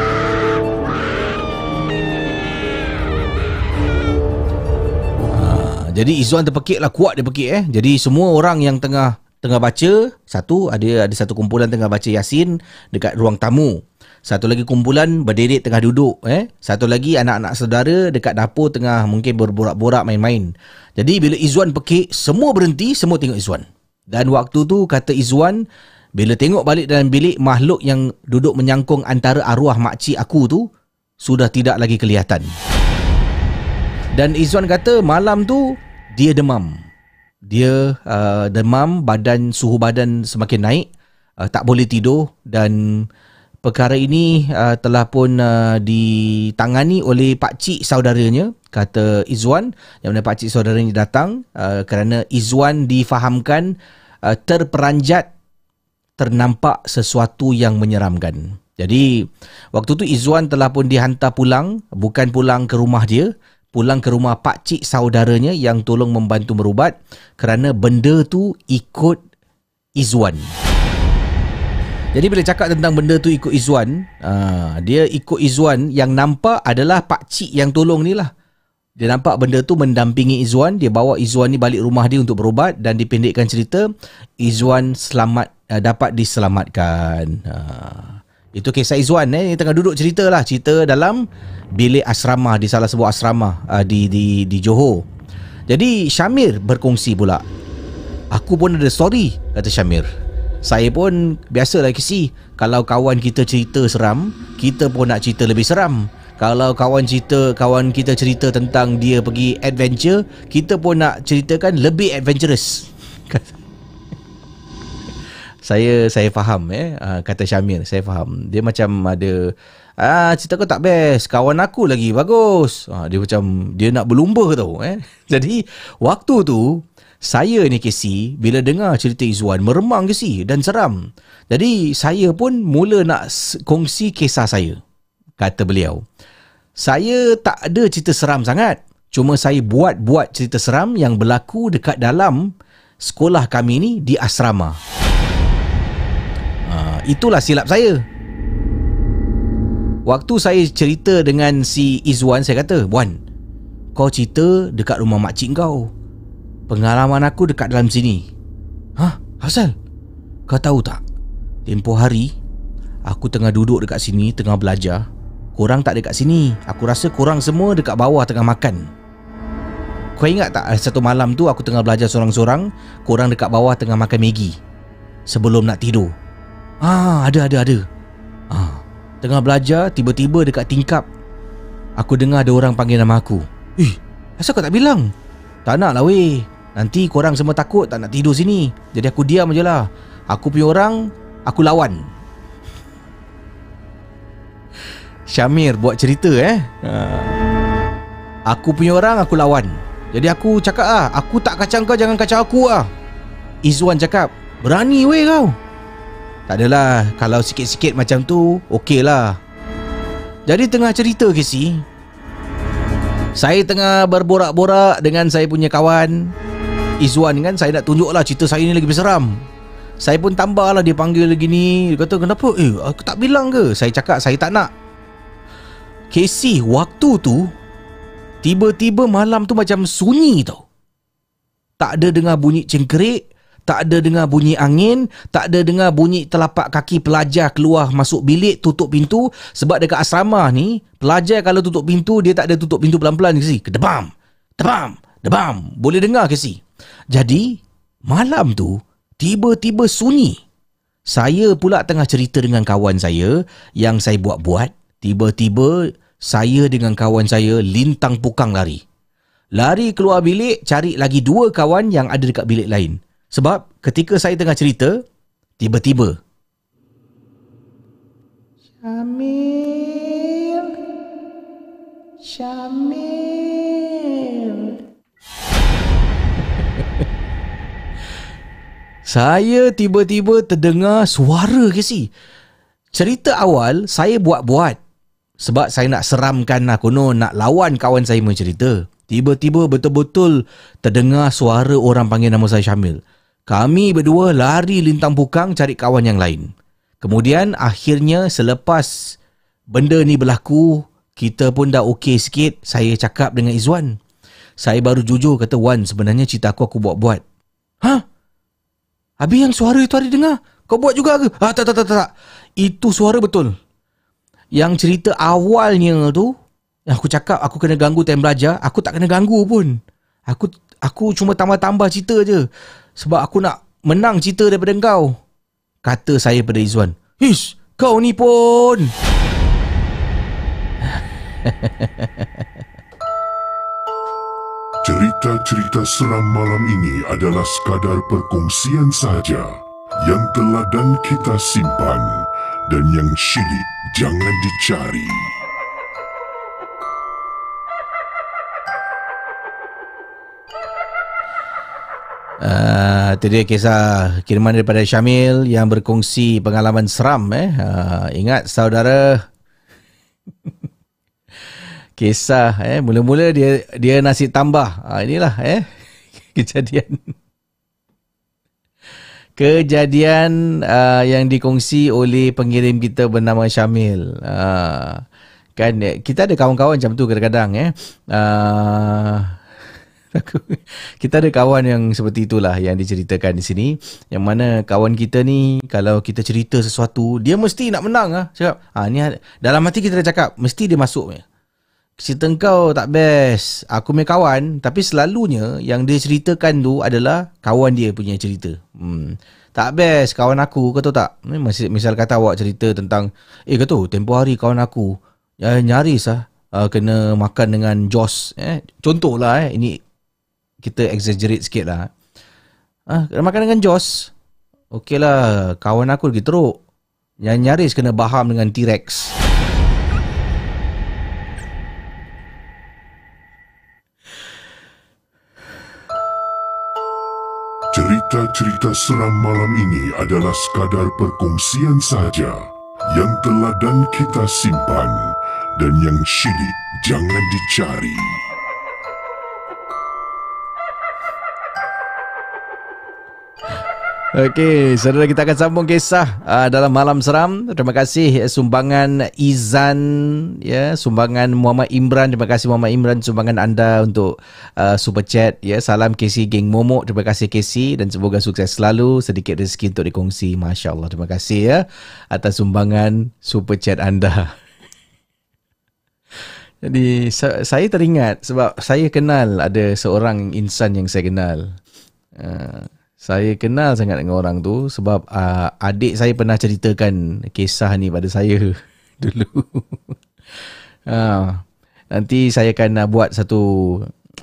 Jadi Izzuan terpekik lah Kuat dia pekik eh. Jadi semua orang yang tengah Tengah baca Satu ada ada satu kumpulan tengah baca Yasin Dekat ruang tamu. Satu lagi kumpulan Berdiri tengah duduk eh. Satu lagi anak-anak saudara Dekat dapur tengah Mungkin berborak-borak main-main. Jadi bila Izzuan pekik Semua berhenti Semua tengok Izzuan. Dan waktu tu kata Izzuan Bila tengok balik dalam bilik Makhluk yang duduk menyangkung Antara arwah makcik aku tu Sudah tidak lagi kelihatan dan Izzuan kata malam tu dia demam. Dia uh, demam, badan suhu badan semakin naik, uh, tak boleh tidur dan perkara ini uh, telah pun uh, ditangani oleh pak cik saudaranya kata Izzuan yang mana pak cik saudaranya datang uh, kerana Izzuan difahamkan uh, terperanjat ternampak sesuatu yang menyeramkan. Jadi waktu tu Izzuan telah pun dihantar pulang bukan pulang ke rumah dia pulang ke rumah pak cik saudaranya yang tolong membantu merubat kerana benda tu ikut Izzuan. Jadi bila cakap tentang benda tu ikut Izzuan, uh, dia ikut Izzuan yang nampak adalah pak cik yang tolong ni lah. Dia nampak benda tu mendampingi Izzuan, dia bawa Izzuan ni balik rumah dia untuk berubat dan dipendekkan cerita Izzuan selamat uh, dapat diselamatkan. Uh, itu kisah Izzuan eh tengah duduk cerita lah, cerita dalam bilik asrama di salah sebuah asrama uh, di di di Johor. Jadi Syamir berkongsi pula. Aku pun ada story kata Syamir. Saya pun biasalah kisi kalau kawan kita cerita seram, kita pun nak cerita lebih seram. Kalau kawan cerita kawan kita cerita tentang dia pergi adventure, kita pun nak ceritakan lebih adventurous. saya saya faham eh. Uh, kata Syamir saya faham. Dia macam ada ah cerita kau tak best. Kawan aku lagi bagus. Ah, dia macam dia nak berlumba tau eh. Jadi waktu tu saya ni Casey bila dengar cerita Izzuan meremang Casey dan seram. Jadi saya pun mula nak kongsi kisah saya kata beliau. Saya tak ada cerita seram sangat. Cuma saya buat-buat cerita seram yang berlaku dekat dalam sekolah kami ni di asrama itulah silap saya. Waktu saya cerita dengan si Izwan, saya kata, Wan, kau cerita dekat rumah makcik kau. Pengalaman aku dekat dalam sini. Hah? Asal? Kau tahu tak? Tempoh hari, aku tengah duduk dekat sini, tengah belajar. Korang tak dekat sini. Aku rasa korang semua dekat bawah tengah makan. Kau ingat tak satu malam tu aku tengah belajar seorang-seorang, korang dekat bawah tengah makan Maggi. Sebelum nak tidur. Ah, ada ada ada. Ah, tengah belajar tiba-tiba dekat tingkap aku dengar ada orang panggil nama aku. Eh, asal kau tak bilang? Tak nak lah weh. Nanti korang semua takut tak nak tidur sini. Jadi aku diam je lah. Aku punya orang, aku lawan. Syamir buat cerita eh. Ah. Aku punya orang, aku lawan. Jadi aku cakap ah, aku tak kacang kau, jangan kacau aku ah. Izwan cakap, berani weh kau. Tak adalah Kalau sikit-sikit macam tu Okey lah Jadi tengah cerita Casey Saya tengah berborak-borak Dengan saya punya kawan. Izwan kan Saya nak tunjuk lah Cerita saya ni lagi berseram. Saya pun tambah lah Dia panggil lagi ni. Dia kata kenapa? Eh aku tak bilang ke? Saya cakap saya tak nak. Casey Waktu tu Tiba-tiba malam tu macam sunyi tau. Tak ada dengar bunyi cengkerik tak ada dengar bunyi angin, tak ada dengar bunyi telapak kaki pelajar keluar masuk bilik tutup pintu sebab dekat asrama ni pelajar kalau tutup pintu dia tak ada tutup pintu pelan-pelan ke si. Kedebam. Debam. Debam. Boleh dengar ke si. Jadi Malam tu, tiba-tiba sunyi. Saya pula tengah cerita dengan kawan saya yang saya buat-buat. Tiba-tiba saya dengan kawan saya lintang pukang lari. Lari keluar bilik cari lagi dua kawan yang ada dekat bilik lain. Sebab ketika saya tengah cerita, tiba-tiba Syamil Syamil Saya tiba-tiba terdengar suara ke si. Cerita awal saya buat-buat. Sebab saya nak seramkan lah kono nak lawan kawan saya mencerita. Tiba-tiba betul-betul terdengar suara orang panggil nama saya Syamil. Kami berdua lari lintang pukang cari kawan yang lain. Kemudian akhirnya selepas benda ni berlaku, kita pun dah okey sikit. Saya cakap dengan Izwan. Saya baru jujur kata Wan sebenarnya cerita aku aku buat-buat. Hah? Habis yang suara itu hari dengar? Kau buat juga ke? Ah, tak, tak, tak, tak, tak. Itu suara betul. Yang cerita awalnya tu, yang aku cakap aku kena ganggu time belajar, aku tak kena ganggu pun. Aku aku cuma tambah-tambah cerita je. Sebab aku nak menang cerita daripada kau. Kata saya pada Izwan. Ish, kau ni pun. Cerita-cerita seram malam ini adalah sekadar perkongsian saja yang telah dan kita simpan dan yang syilid jangan dicari. Uh, itu dia kisah kiriman daripada Syamil yang berkongsi pengalaman seram eh. Uh, ingat saudara kisah eh mula-mula dia dia nasi tambah. Uh, inilah eh kejadian kejadian uh, yang dikongsi oleh pengirim kita bernama Syamil. Uh, kan eh, kita ada kawan-kawan macam tu kadang-kadang eh. Uh, kita ada kawan yang seperti itulah yang diceritakan di sini. Yang mana kawan kita ni kalau kita cerita sesuatu, dia mesti nak menang ah. Cakap, ah ni dalam hati kita dah cakap, mesti dia masuk. Cerita kau tak best. Aku punya kawan, tapi selalunya yang dia ceritakan tu adalah kawan dia punya cerita. Hmm. Tak best kawan aku, kau tahu tak? Misal, misal kata awak cerita tentang, eh kau tahu, tempoh hari kawan aku, ya, nyaris lah. Uh, kena makan dengan Jos eh. Contohlah eh Ini kita exaggerate sikit lah. Ah, ha, makan dengan Jos. Okey lah, kawan aku lagi teruk. Yang nyaris kena baham dengan T-Rex. Cerita-cerita seram malam ini adalah sekadar perkongsian saja yang telah dan kita simpan dan yang syilid jangan dicari. Okey, saudara kita akan sambung kisah uh, dalam malam seram. Terima kasih sumbangan Izan ya, sumbangan Muhammad Imran. Terima kasih Muhammad Imran sumbangan anda untuk uh, super chat ya. Salam KC geng Momo. Terima kasih KC dan semoga sukses selalu. Sedikit rezeki untuk dikongsi. Masya-Allah. Terima kasih ya atas sumbangan super chat anda. Jadi saya teringat sebab saya kenal ada seorang insan yang saya kenal. Uh, saya kenal sangat dengan orang tu sebab uh, adik saya pernah ceritakan kisah ni pada saya dulu. uh, nanti saya akan uh, buat satu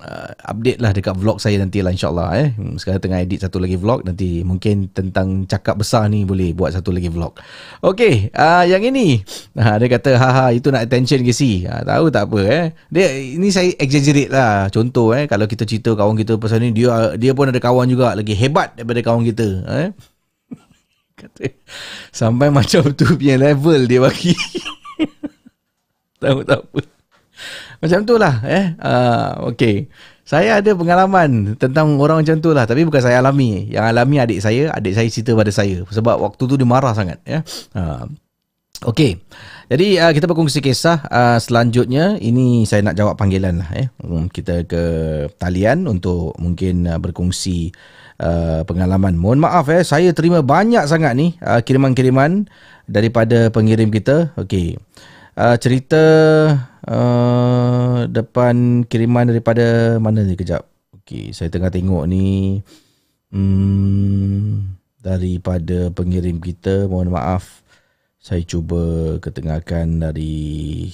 uh, update lah dekat vlog saya nanti lah insyaAllah. Eh. Hmm, sekarang tengah edit satu lagi vlog. Nanti mungkin tentang cakap besar ni boleh buat satu lagi vlog. Okay, uh, yang ini. Uh, dia kata, haha itu nak attention ke si? Uh, tahu tak apa eh. Dia, ini saya exaggerate lah. Contoh eh, kalau kita cerita kawan kita pasal ni, dia dia pun ada kawan juga lagi hebat daripada kawan kita. Eh. Kata, sampai macam tu punya level dia bagi. tahu tak apa. Macam tu lah eh. Uh, okay. Saya ada pengalaman tentang orang macam tu lah. Tapi bukan saya alami. Yang alami adik saya. Adik saya cerita pada saya. Sebab waktu tu dia marah sangat. Ya. Uh, okay. Jadi uh, kita berkongsi kisah. Uh, selanjutnya ini saya nak jawab panggilan lah. Eh. Um, kita ke talian untuk mungkin uh, berkongsi uh, pengalaman. Mohon maaf eh. Saya terima banyak sangat ni uh, kiriman-kiriman daripada pengirim kita. Okay. Uh, cerita uh, depan kiriman daripada mana ni kejap. Okey, saya tengah tengok ni. Hmm, daripada pengirim kita, mohon maaf. Saya cuba ketengahkan dari...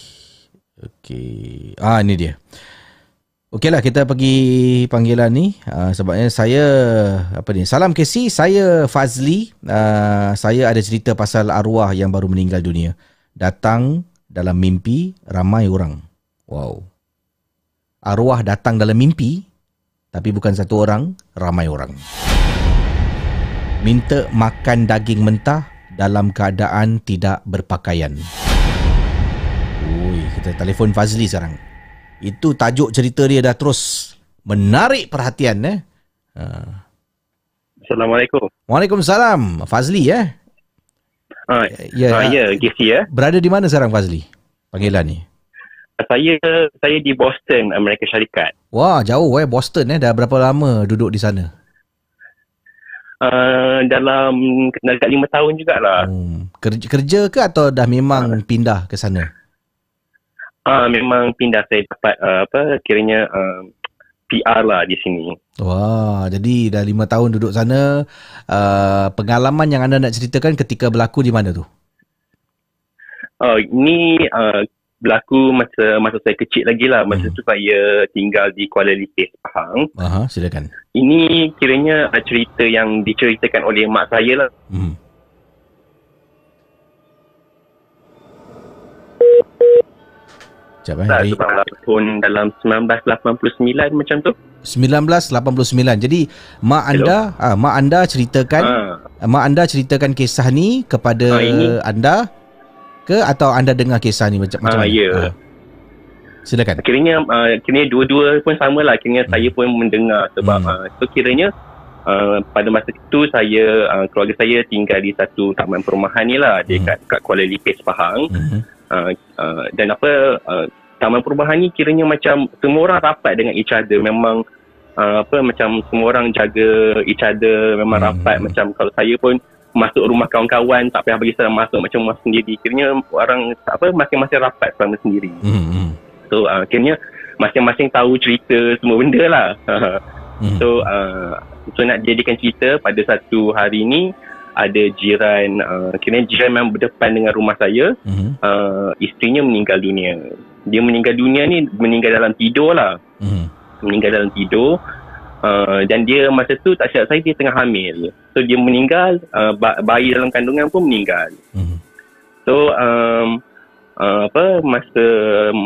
Okey. Ah, ini dia. Okeylah kita pergi panggilan ni uh, sebabnya saya apa ni salam KC saya Fazli uh, saya ada cerita pasal arwah yang baru meninggal dunia datang dalam mimpi ramai orang wow arwah datang dalam mimpi tapi bukan satu orang ramai orang minta makan daging mentah dalam keadaan tidak berpakaian Ui, kita telefon Fazli sekarang itu tajuk cerita dia dah terus menarik perhatian eh. Ha. Assalamualaikum. Waalaikumsalam. Fazli eh. Ha, ya, ha, ya, Gizi ya. Berada di mana sekarang Fazli? Panggilan ni. Saya saya di Boston, Amerika Syarikat. Wah, jauh eh Boston eh. Dah berapa lama duduk di sana? Uh, dalam dekat lima tahun jugalah. Hmm. Kerja, kerja ke atau dah memang ha. pindah ke sana? Ah uh, memang pindah saya dapat uh, apa kiranya uh, PR lah di sini. Wah, jadi dah lima tahun duduk sana. Uh, pengalaman yang anda nak ceritakan ketika berlaku di mana tu? Uh, ini uh, berlaku masa masa saya kecil lagi lah. Masa hmm. tu saya tinggal di Kuala Lipis, Pahang. Aha, silakan. Ini kiranya uh, cerita yang diceritakan oleh mak saya lah. Hmm. Sekejap eh. Dari... Tahun dalam 1989 macam tu. 1989. Jadi mak anda, ah, mak anda ceritakan ha. mak anda ceritakan kisah ni kepada ha, ini. anda ke atau anda dengar kisah ni macam ha, macam mana? Ya. Ha. Silakan. Kiranya uh, kiranya dua-dua pun sama lah. Kiranya hmm. saya pun mendengar sebab hmm. uh, so kiranya uh, pada masa itu saya uh, keluarga saya tinggal di satu taman perumahan ni lah dekat hmm. kat Kuala Lipis Pahang. Hmm. Uh, uh, dan apa uh, taman perubahan ni kiranya macam semua orang rapat dengan each other memang uh, apa macam semua orang jaga each other memang hmm. rapat macam kalau saya pun masuk rumah kawan-kawan tak payah bagi saya masuk macam rumah sendiri kiranya orang apa masing-masing rapat sama sendiri hmm. so uh, kiranya masing-masing tahu cerita semua benda lah hmm. so uh, so nak jadikan cerita pada satu hari ni ada jiran uh, kira jiran yang berdepan dengan rumah saya uh-huh. uh, isterinya meninggal dunia dia meninggal dunia ni meninggal dalam tidur lah uh-huh. meninggal dalam tidur uh, dan dia masa tu tak silap saya dia tengah hamil so dia meninggal uh, bayi dalam kandungan pun meninggal uh-huh. so um, uh, apa masa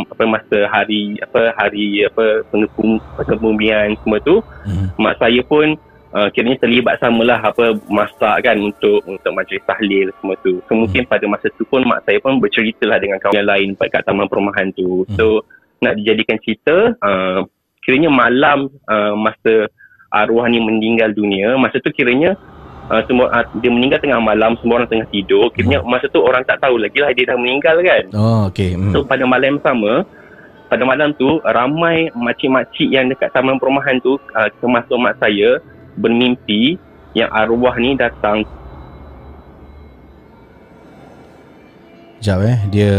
apa masa hari apa hari apa pengebumian semua tu uh-huh. mak saya pun uh, kiranya terlibat samalah apa masak kan untuk untuk majlis tahlil semua tu. So, mungkin hmm. pada masa tu pun mak saya pun bercerita lah dengan kawan yang lain kat taman perumahan tu. Hmm. So nak dijadikan cerita uh, kiranya malam uh, masa arwah ni meninggal dunia, masa tu kiranya uh, semua uh, dia meninggal tengah malam, semua orang tengah tidur. Kiranya hmm. masa tu orang tak tahu lagi lah dia dah meninggal kan. Oh okey. Hmm. So pada malam sama pada malam tu ramai makcik-makcik yang dekat taman perumahan tu uh, termasuk mak saya bermimpi yang arwah ni datang Sekejap eh Dia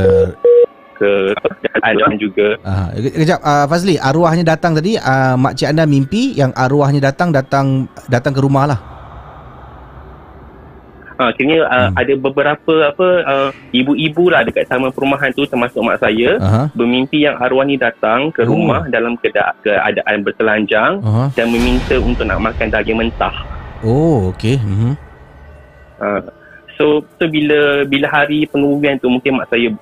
ke keadaan juga. Ah, kejap uh, Fazli, arwahnya datang tadi, uh, makcik anda mimpi yang arwahnya datang datang datang ke rumah lah. Ha, kini uh, hmm. ada beberapa apa uh, ibu-ibu lah dekat taman perumahan tu termasuk mak saya uh-huh. bermimpi yang arwah ni datang ke oh. rumah dalam keadaan bertelanjang uh-huh. dan meminta untuk nak makan daging mentah. Oh, okey. Uh-huh. Uh, so so bila bila hari penguburan tu mungkin mak saya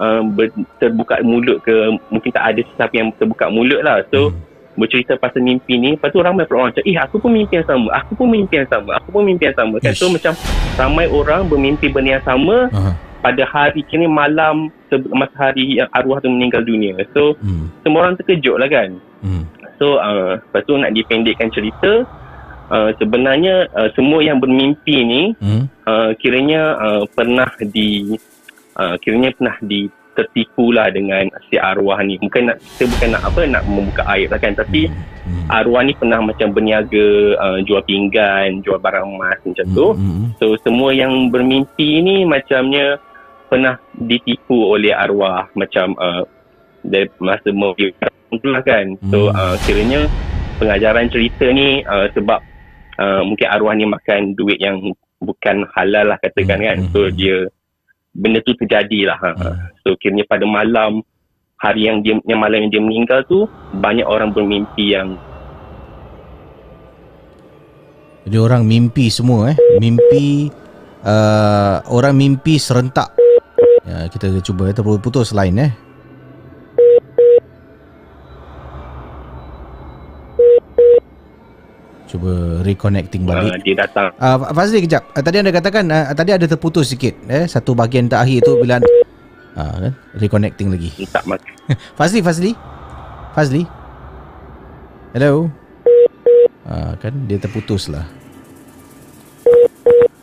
uh, ber, terbuka mulut ke mungkin tak ada sesiapa yang terbuka mulut lah. So uh-huh bercerita pasal mimpi ni lepas tu ramai orang macam eh aku pun mimpi yang sama aku pun mimpi yang sama aku pun mimpi yang sama kan so macam ramai orang bermimpi benda yang sama uh-huh. pada hari kini malam masa hari yang arwah tu meninggal dunia so hmm. semua orang terkejut lah kan hmm. so uh, lepas tu nak dipendekkan cerita uh, sebenarnya uh, semua yang bermimpi ni hmm. uh, kiranya uh, pernah di uh, kiranya pernah di tertipu lah dengan si arwah ni bukan nak kita bukan nak apa nak membuka aib lah kan tapi hmm. hmm. arwah ni pernah macam berniaga uh, jual pinggan jual barang emas macam tu hmm. hmm. so semua yang bermimpi ni macamnya pernah ditipu oleh arwah macam uh, dari masa mobil lah kan so uh, kiranya pengajaran cerita ni uh, sebab uh, mungkin arwah ni makan duit yang bukan halal lah katakan kan. So dia benda tu terjadi lah. Ha. So kiranya pada malam hari yang dia yang malam yang dia meninggal tu banyak orang bermimpi yang Jadi orang mimpi semua eh. Mimpi uh, orang mimpi serentak. Ya, kita cuba kita putus line eh. Cuba reconnecting uh, balik. dia datang. Uh, Fazli kejap. Uh, tadi anda katakan uh, tadi ada terputus sikit eh satu bahagian terakhir tu bila uh, kan reconnecting lagi. Tak makan. Fazli Fazli. Fazli. Hello. Ah kan dia terputus lah.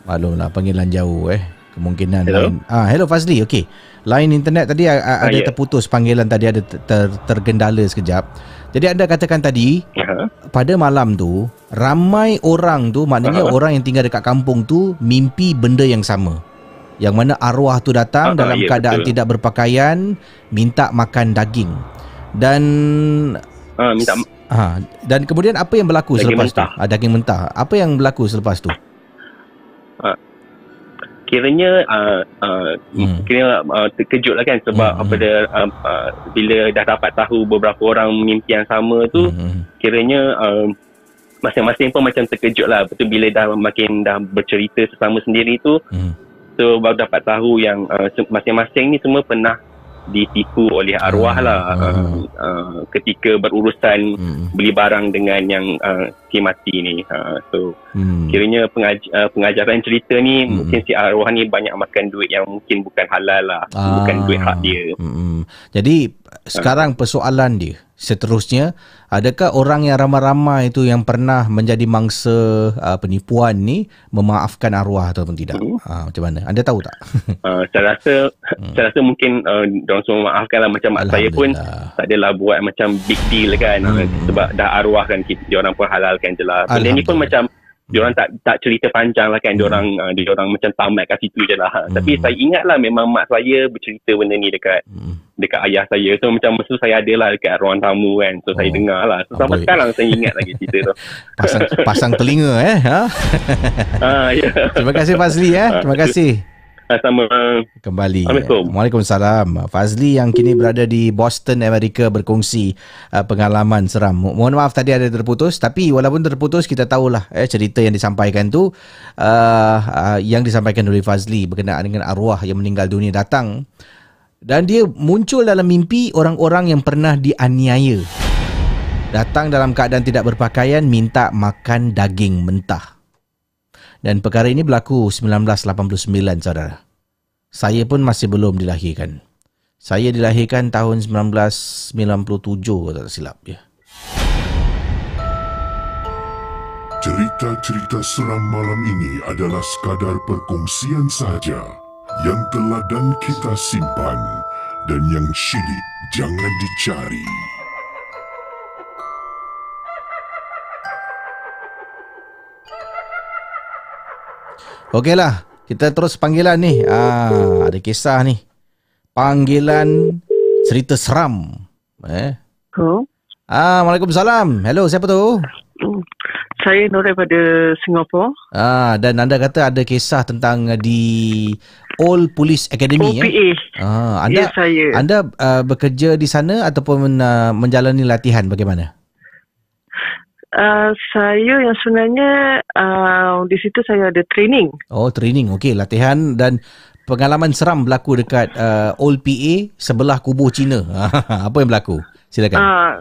Maklumlah panggilan jauh eh. Kemungkinan Hello? line. Ah hello Fazli. Okey. Line internet tadi uh, Ah, ada ya. terputus panggilan tadi ada ter, ter, tergendala sekejap. Jadi anda katakan tadi uh pada malam tu ramai orang tu maknanya Aha. orang yang tinggal dekat kampung tu mimpi benda yang sama. Yang mana arwah tu datang Ah, dalam ya, keadaan betul. tidak berpakaian minta makan daging. Dan uh, minta Ha, dan kemudian apa yang berlaku Daging selepas mentah. tu? Ha, daging mentah. Apa yang berlaku selepas tu? Kiranya uh, uh, Hmm. kira uh, terkejut lah kan sebab Hmm, apa dia uh, uh, bila dah dapat tahu beberapa orang mimpi yang sama tu Hmm. kiranya uh, masing-masing pun macam terkejut lah betul bila dah makin dah bercerita sesama sendiri tu Hmm. so baru dapat tahu yang uh, masing-masing ni semua pernah ditipu oleh arwah lah. Uh, uh, ketika berurusan beli barang dengan yang uh, si mati ni. Uh, so Hmm. kiranya pengaj- uh, pengajaran cerita ni mungkin si arwah ni banyak makan duit yang mungkin bukan halal lah. Ah. bukan duit hak dia. Hmm. Jadi sekarang persoalan dia seterusnya adakah orang yang ramai-ramai itu yang pernah menjadi mangsa uh, penipuan ni memaafkan arwah ataupun tidak? Hmm. Ha, macam mana? Anda tahu tak? uh, saya rasa saya rasa mungkin uh, diorang semua maafkan lah macam mak saya pun tak adalah buat macam big deal kan uh, sebab dah arwah kan kita, diorang pun halalkan je lah benda ni pun macam diorang tak tak cerita panjang lah kan diorang uh, diorang macam tamat kat situ je lah tapi saya ingat lah memang mak saya bercerita benda ni dekat dekat ayah saya so macam masa saya ada lah dekat ruang tamu kan so saya dengar lah so, sampai sekarang saya ingat lagi cerita tu Pasang pasang telinga eh. Ha? ah, ya. Terima kasih Fazli eh. Terima kasih. Sama Kembali. Assalamualaikum. Waalaikumsalam. Fazli yang kini berada di Boston, Amerika berkongsi uh, pengalaman seram. Mo- Mohon maaf tadi ada terputus tapi walaupun terputus kita tahulah eh cerita yang disampaikan tu uh, uh, yang disampaikan oleh Fazli berkenaan dengan arwah yang meninggal dunia datang dan dia muncul dalam mimpi orang-orang yang pernah dianiaya. Datang dalam keadaan tidak berpakaian minta makan daging mentah. Dan perkara ini berlaku 1989 saudara. Saya pun masih belum dilahirkan. Saya dilahirkan tahun 1997 kalau tak silap ya. Cerita-cerita seram malam ini adalah sekadar perkongsian sahaja yang telah dan kita simpan dan yang syilid jangan dicari. Okeylah, kita terus panggilan ni. Ah, ada kisah ni. Panggilan cerita seram. Eh. Hello. Ah, Waalaikumsalam. Hello, siapa tu? Saya Nur daripada Singapura. Ah, dan anda kata ada kisah tentang uh, di Old Police Academy OPA. eh? Ah, anda Ya, saya. anda uh, bekerja di sana ataupun uh, menjalani latihan bagaimana? Uh, saya yang sebenarnya uh, di situ saya ada training. Oh, training. Okey, latihan dan pengalaman seram berlaku dekat uh, Old PA sebelah kubur Cina. Apa yang berlaku? Silakan. Uh,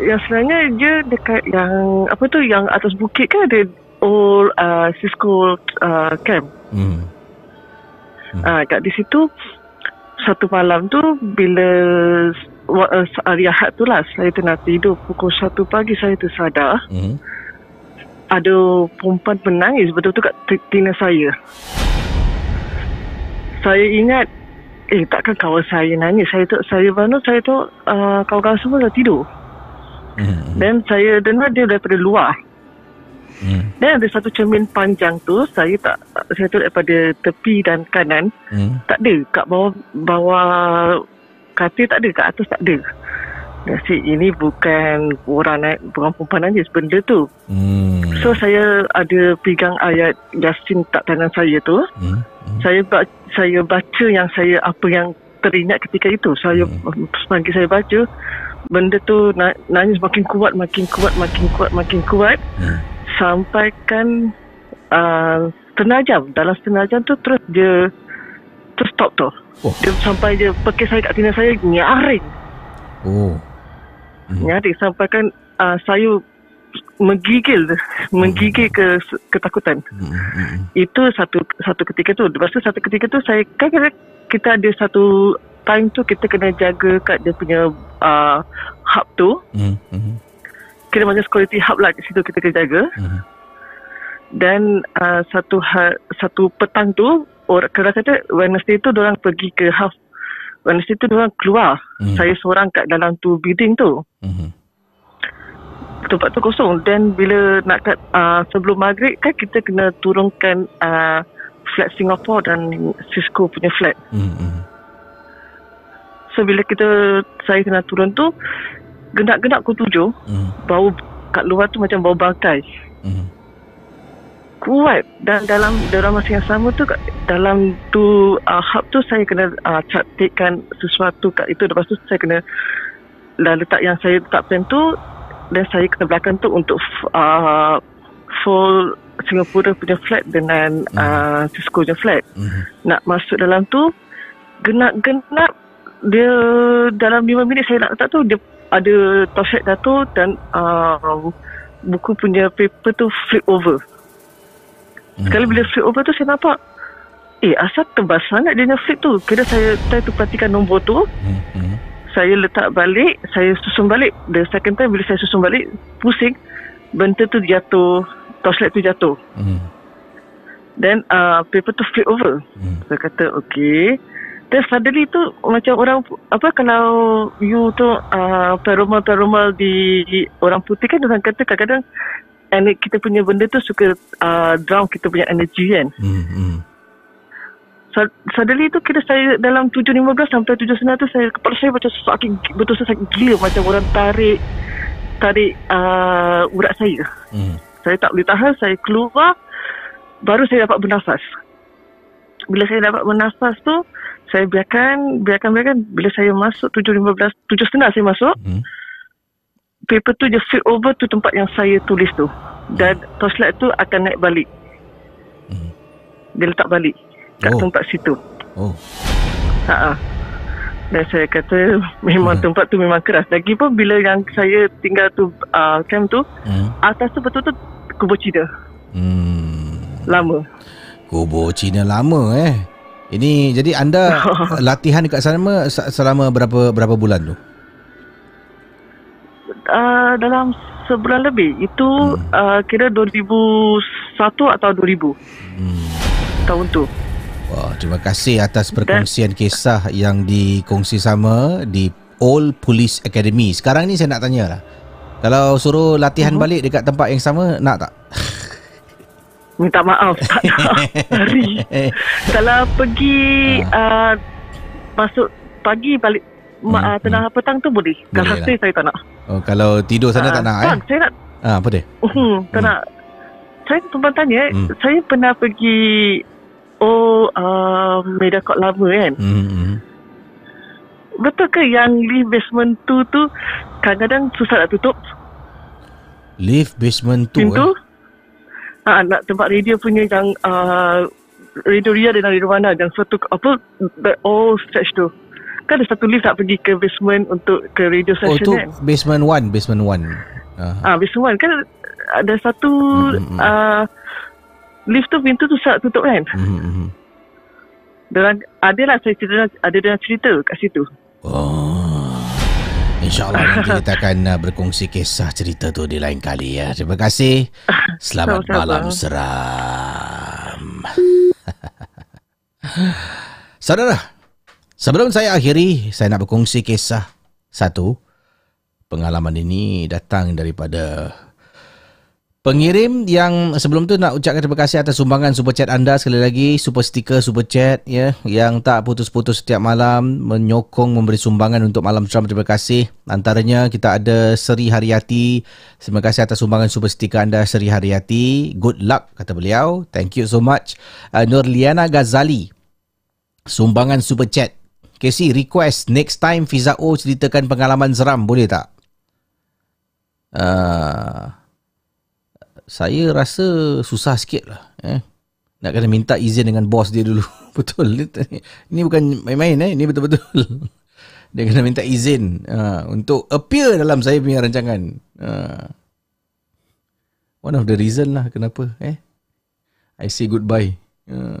yang sebenarnya dia dekat yang apa tu yang atas bukit kan ada old uh, Cisco uh, camp. Hmm. Ah, kat di situ satu malam tu bila uh, hari Ahad tu lah saya tengah tidur pukul 1 pagi saya tersadar Hmm. ada perempuan menangis betul-betul kat tina saya. Saya ingat eh takkan kawan saya nangis. Saya tu saya bangun saya tu uh, kawan-kawan semua dah tidur. Hmm. Dan saya dengar dia daripada luar. Hmm. Dan ada satu cermin panjang tu saya tak saya tu daripada tepi dan kanan Hmm. tak ada kat bawah bawah katil tak ada kat atas tak ada. Nasi ini bukan orang naik bukan perempuan nangis benda tu. Hmm. So saya ada pegang ayat Yasin tak tangan saya tu. Hmm. Saya ba- saya baca yang saya apa yang teringat ketika itu. Saya Hmm. pagi saya baca benda tu na- nangis makin kuat makin kuat makin kuat makin kuat. Hmm. Sampai kan uh, setengah jam. Dalam setengah jam tu terus dia terus stop tu. Oh. Dia sampai dia pekik saya kat tina saya nyaring. Oh. Nyaring sampai kan uh, saya menggigil menggigil ke ketakutan. Itu satu satu ketika tu. Lepas tu satu ketika tu saya kan kita, kita ada satu time tu kita kena jaga kat dia punya uh, hub tu. Hmm. Hmm. Kira macam security hub lah kat situ kita kena jaga. Hmm. Dan uh, satu ha, satu petang tu orang kena kata Wednesday tu orang pergi ke hub Wednesday tu orang keluar. Hmm. Saya seorang kat dalam tu building tu. Hmm. tempat tu kosong dan bila nak kat uh, sebelum maghrib kan kita kena turunkan uh, flat Singapore dan Cisco punya flat. Hmm. So bila kita saya kena turun tu genap-genap pukul tujuh Hmm. bau kat luar tu macam bau bangkai. Hmm. Kuat dan dalam dalam masa yang sama tu dalam tu uh, hub tu saya kena uh, cantikkan sesuatu kat itu lepas tu saya kena dah letak yang saya letakkan tu dan saya ke belakang tu untuk uh, full Singapura punya flat dengan uh, Cisco punya flat. Hmm. Nak masuk dalam tu genap-genap dia dalam 5 minit saya nak letak tu dia ada torchlight jatuh dan uh, buku punya paper tu flip over. Sekali bila flip over tu saya nampak eh asal tebal sangat dia punya flip tu. Kira saya try tu perhatikan nombor tu. Saya letak balik, saya susun balik. The second time bila saya susun balik, pusing. Benda tu jatuh, torchlight tu jatuh. Hmm. Then uh, paper tu flip over. Hmm. Saya kata okay. Then suddenly tu macam orang apa kalau you tu uh, paranormal di orang putih kan orang kata kadang-kadang ener- kita punya benda tu suka uh, drown kita punya energy kan. Hmm. Hmm. Sa- Suddenly tu kira saya dalam 7.15 sampai 7.9 tu saya kepala saya macam sakit betul saya sakit gila macam orang tarik tarik uh, urat saya. Hmm. Saya tak boleh tahan, saya keluar baru saya dapat bernafas. Bila saya dapat bernafas tu saya biarkan biarkan biarkan bila saya masuk 7.15 7.30 saya masuk. Hmm. Paper tu dia flip over tu tempat yang saya tulis tu. Dan torchlight tu akan naik balik. Dia letak balik kat Oh. tempat situ. Oh. Ha Dan saya kata memang tempat tu memang keras. Lagipun bila yang saya tinggal tu uh, camp tu, Hmm. atas tu betul-betul kubur Cina. Hmm. Lama. Kubur Cina lama eh. Ini jadi anda latihan dekat sana se- selama berapa berapa bulan tu? Uh, dalam sebulan lebih. Itu Hmm. uh, kira 2001 atau 2000. Hmm. Tahun tu. Wah, terima kasih atas perkongsian kisah yang dikongsi sama di Old Police Academy. Sekarang ni saya nak tanya lah. Kalau suruh latihan Mhm. balik dekat tempat yang sama, nak tak? Minta maaf. Tak nak. Kalau pergi uh, masuk pagi balik ma- uh, tengah petang tu boleh. Kalau Hmm. Boleh lah. saya saya tak nak. Oh, kalau tidur sana Ah, tak nak tak, eh? Saya nak Ah, apa dia? Hmm, tak nak. Saya tumpang tanya, Hmm. saya pernah pergi oh uh, Mediacorp lama kan. Hmm. hmm. Betul ke yang lift basement tu tu kadang-kadang susah nak tutup Lift basement tu pintu? eh. Ha, nak tempat radio punya yang uh, radio Ria dan radio mana yang satu apa the all stretch tu. Kan ada satu lift nak pergi ke basement untuk ke radio Oh, session tu kan. basement one, basement one. Ah. Ah, basement kan ada satu Hmm, uh, lift tu pintu tu susah tutup kan. Hmm, hmm. Dan ada lah saya cerita ada dalam cerita kat situ. Oh. InsyaAllah nanti kita akan uh, berkongsi kisah cerita tu di lain kali ya. Terima kasih. Selamat Sama-sama. malam seram. Saudara, sebelum saya akhiri, saya nak berkongsi kisah satu. Pengalaman ini datang daripada Pengirim yang sebelum tu nak ucapkan terima kasih atas sumbangan super chat anda sekali lagi super sticker super chat ya yang tak putus-putus setiap malam menyokong memberi sumbangan untuk malam seram terima kasih. Antaranya kita ada Seri Haryati terima kasih atas sumbangan super sticker anda Seri Haryati good luck kata beliau. Thank you so much. Uh, Nurliana Ghazali. Sumbangan super chat Casey request next time Fiza O ceritakan pengalaman seram boleh tak uh, saya rasa susah sikit lah. Eh. Nak kena minta izin dengan bos dia dulu. Betul. Ini bukan main-main eh. Ini betul-betul. Dia kena minta izin uh, untuk appear dalam saya punya rancangan. Uh. One of the reason lah kenapa. Eh. I say goodbye. Uh.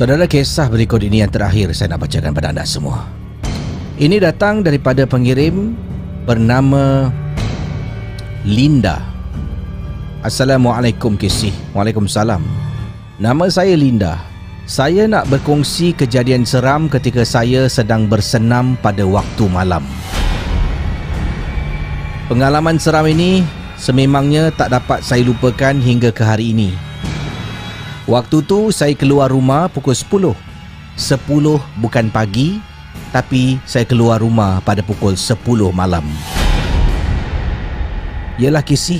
Saudara kisah berikut ini yang terakhir saya nak bacakan pada anda semua. Ini datang daripada pengirim bernama Linda. Assalamualaikum Kisih. Waalaikumsalam. Nama saya Linda. Saya nak berkongsi kejadian seram ketika saya sedang bersenam pada waktu malam. Pengalaman seram ini sememangnya tak dapat saya lupakan hingga ke hari ini. Waktu tu saya keluar rumah pukul 10. 10 bukan pagi tapi saya keluar rumah pada pukul 10 malam. Yalah kisi.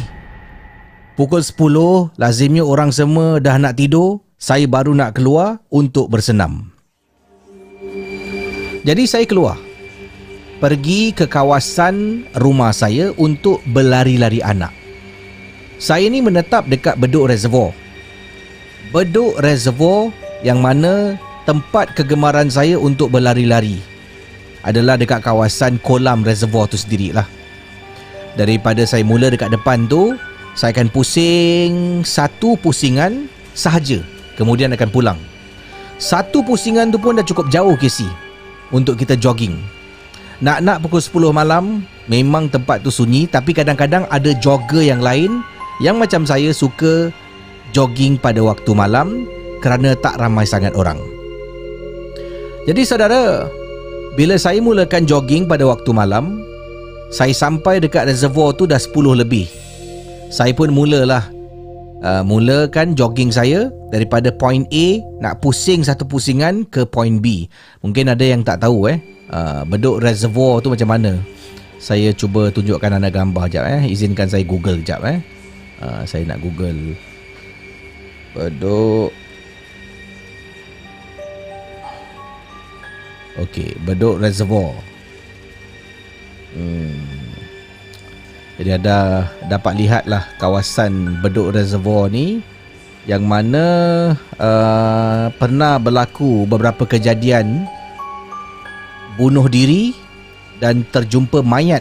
Pukul 10 lazimnya orang semua dah nak tidur, saya baru nak keluar untuk bersenam. Jadi saya keluar. Pergi ke kawasan rumah saya untuk berlari-lari anak. Saya ni menetap dekat Bedok Reservoir Bedok Reservoir yang mana tempat kegemaran saya untuk berlari-lari adalah dekat kawasan kolam reservoir tu sendirilah. Daripada saya mula dekat depan tu, saya akan pusing satu pusingan sahaja. Kemudian akan pulang. Satu pusingan tu pun dah cukup jauh Casey untuk kita jogging. Nak-nak pukul 10 malam, memang tempat tu sunyi tapi kadang-kadang ada jogger yang lain yang macam saya suka jogging pada waktu malam kerana tak ramai sangat orang. Jadi saudara, bila saya mulakan jogging pada waktu malam, saya sampai dekat reservoir tu dah 10 lebih. Saya pun mulalah uh, mulakan jogging saya daripada point A nak pusing satu pusingan ke point B. Mungkin ada yang tak tahu eh, uh, beduk reservoir tu macam mana. Saya cuba tunjukkan anda gambar jap eh. Izinkan saya Google jap eh. Uh, saya nak Google Bedok Okey, Bedok Reservoir. Hmm. Jadi ada dapat lihatlah kawasan Bedok Reservoir ni yang mana uh, pernah berlaku beberapa kejadian bunuh diri dan terjumpa mayat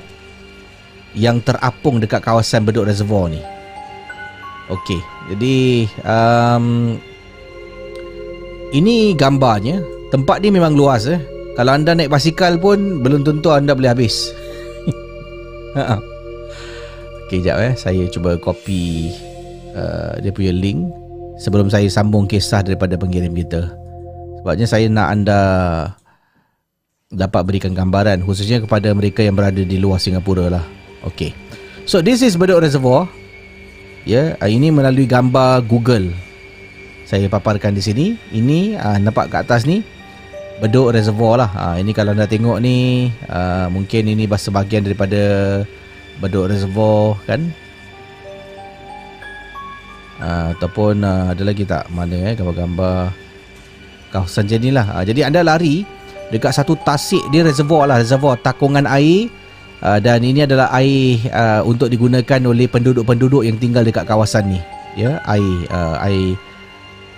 yang terapung dekat kawasan Bedok Reservoir ni. Okey, jadi um, ini gambarnya. Tempat ni memang luas eh. Kalau anda naik basikal pun belum tentu anda boleh habis. Ha, ha. Okey, jap eh. Saya cuba copy uh, dia punya link sebelum saya sambung kisah daripada pengirim kita. Sebabnya saya nak anda dapat berikan gambaran khususnya kepada mereka yang berada di luar Singapura lah. Okey. So this is Bedok Reservoir ya uh, ini melalui gambar Google. Saya paparkan di sini. Ini uh, nampak kat atas ni beduk reservoir lah. Uh, ini kalau anda tengok ni uh, mungkin ini sebahagian daripada beduk reservoir kan? Uh, ataupun uh, ada lagi tak mana eh gambar-gambar kawasan jenis lah. Uh, jadi anda lari dekat satu tasik dia reservoir lah. Reservoir takungan air Uh, dan ini adalah air uh, untuk digunakan oleh penduduk-penduduk yang tinggal dekat kawasan ni ya air uh, air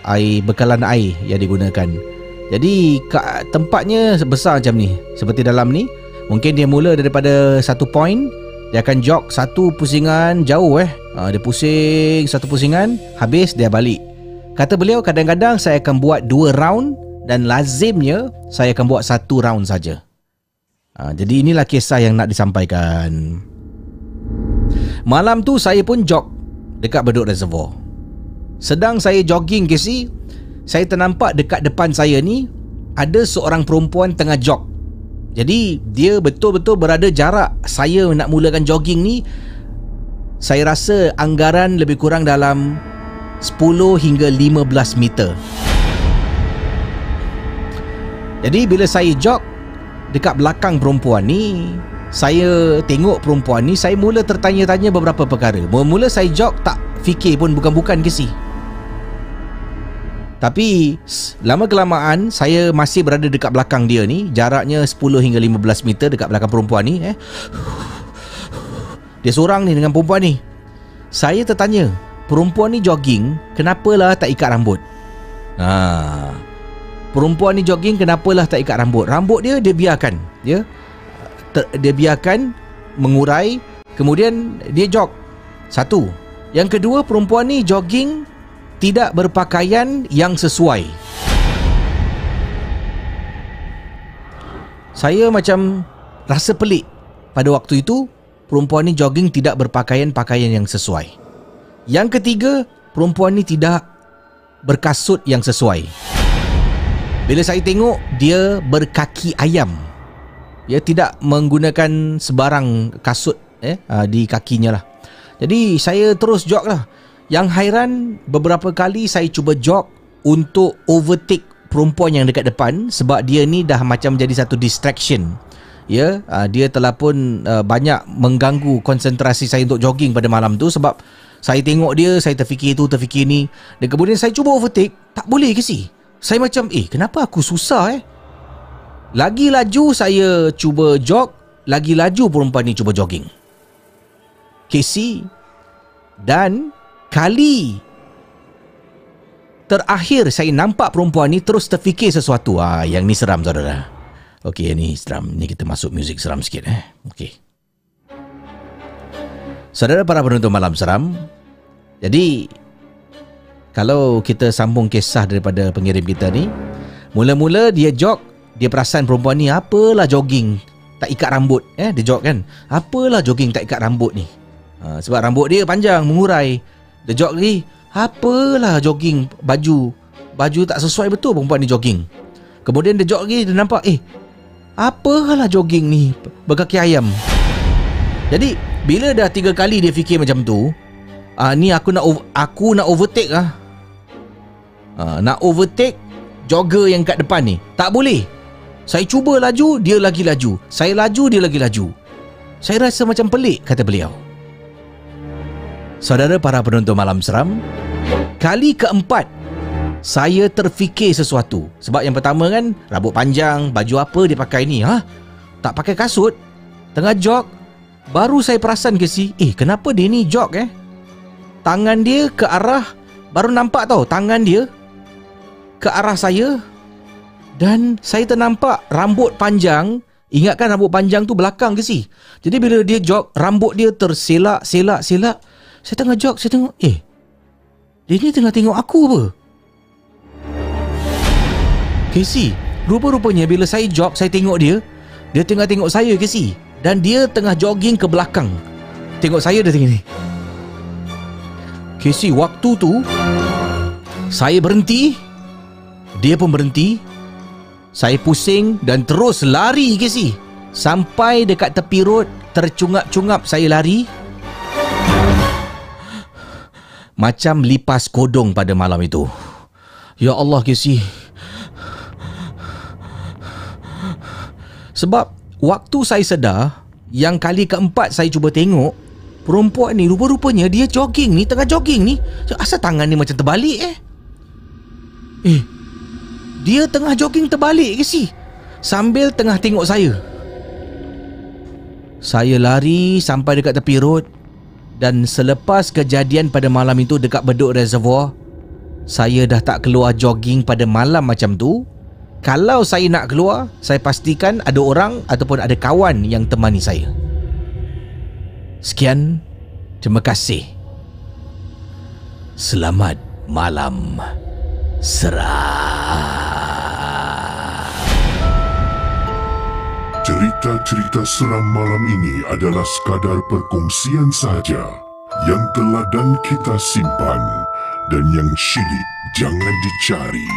air bekalan air yang digunakan. Jadi tempatnya besar macam ni. Seperti dalam ni, mungkin dia mula daripada satu point, dia akan jog satu pusingan jauh eh. Ha, dia pusing satu pusingan, habis dia balik. Kata beliau kadang-kadang saya akan buat dua round dan lazimnya saya akan buat satu round saja. Ha, jadi inilah kisah yang nak disampaikan. Malam tu saya pun jog dekat Bedok Reservoir. Sedang saya jogging ke si, saya ternampak dekat depan saya ni ada seorang perempuan tengah jog. Jadi dia betul-betul berada jarak saya nak mulakan jogging ni saya rasa anggaran lebih kurang dalam 10 hingga 15 meter. Jadi bila saya jog dekat belakang perempuan ni, saya tengok perempuan ni, saya mula tertanya-tanya beberapa perkara. Mula-mula saya jog tak fikir pun bukan-bukan ke si. Tapi lama kelamaan saya masih berada dekat belakang dia ni, jaraknya 10 hingga 15 meter dekat belakang perempuan ni eh. Dia seorang ni dengan perempuan ni. Saya tertanya, perempuan ni jogging, kenapalah tak ikat rambut? Ha. Perempuan ni jogging kenapalah tak ikat rambut? Rambut dia dia biarkan, ya. Ter, dia biarkan mengurai, kemudian dia jog. Satu. Yang kedua, perempuan ni jogging tidak berpakaian yang sesuai. Saya macam rasa pelik pada waktu itu perempuan ni jogging tidak berpakaian pakaian yang sesuai. Yang ketiga, perempuan ni tidak berkasut yang sesuai. Bila saya tengok dia berkaki ayam. Dia tidak menggunakan sebarang kasut eh ah, di kakinya lah. Jadi saya terus jog lah. Yang hairan beberapa kali saya cuba jog untuk overtake perempuan yang dekat depan sebab dia ni dah macam jadi satu distraction. Ya, ah, dia telah pun ah, banyak mengganggu konsentrasi saya untuk jogging pada malam tu sebab saya tengok dia, saya terfikir tu, terfikir ni dan kemudian saya cuba overtake, tak boleh ke sih? Saya macam eh kenapa aku susah eh? Lagi laju saya cuba jog Lagi laju perempuan ni cuba jogging. Casey Dan Kali Terakhir saya nampak perempuan ni terus terfikir sesuatu. Ah, Yang ni seram saudara. Okey ni seram. Ni kita masuk muzik seram sikit eh. Okey. Saudara para penonton malam seram. Jadi kalau kita sambung kisah daripada pengirim kita ni mula-mula dia jog dia perasan perempuan ni apalah jogging tak ikat rambut. Eh dia jog kan? Apalah jogging tak ikat rambut ni? Ha, sebab rambut dia panjang mengurai. Dia jog lagi apalah jogging baju baju tak sesuai betul perempuan ni jogging. Kemudian dia jog lagi dia nampak eh apalah jogging ni berkaki ayam. Jadi bila dah tiga kali dia fikir macam tu ah ni aku nak aku nak overtake ah ha, Nak overtake Jogger yang kat depan ni? Tak boleh. Saya cuba laju Dia lagi laju. Saya laju Dia lagi laju. Saya rasa macam pelik Kata beliau. Saudara para penonton malam seram Kali keempat Saya terfikir sesuatu. Sebab yang pertama kan Rambut panjang Baju apa dia pakai ni ha? Tak pakai kasut Tengah jog Baru saya perasan ke si Eh kenapa dia ni jog eh? Tangan dia ke arah Baru nampak tau Tangan dia ke arah saya. Dan saya ternampak rambut panjang. Ingatkan rambut panjang tu belakang ke si? Jadi bila dia jog rambut dia terselak selak selak. Saya tengah jog saya tengok eh dia ni tengah tengok aku apa? Casey rupa-rupanya bila saya jog saya tengok dia dia tengah tengok saya Casey dan dia tengah jogging ke belakang. Tengok saya dia tengok ni. Casey waktu tu saya berhenti dia pun berhenti. Saya pusing dan terus lari si. Sampai dekat tepi road, tercungap-cungap saya lari. Macam lipas kodong pada malam itu. Ya Allah Casey. Sebab waktu saya sedar, yang kali keempat saya cuba tengok, perempuan ni rupa-rupanya dia jogging ni, tengah jogging ni. Asal tangan ni macam terbalik eh? Eh, dia tengah jogging terbalik ke si Sambil tengah tengok saya Saya lari sampai dekat tepi road Dan selepas kejadian pada malam itu dekat beduk reservoir saya dah tak keluar jogging pada malam macam tu, kalau saya nak keluar, saya pastikan ada orang ataupun ada kawan yang temani saya. Sekian, terima kasih. Selamat malam. Serah. Cerita-cerita seram malam ini adalah sekadar perkongsian sahaja yang telah dan kita simpan dan yang syilid jangan dicari.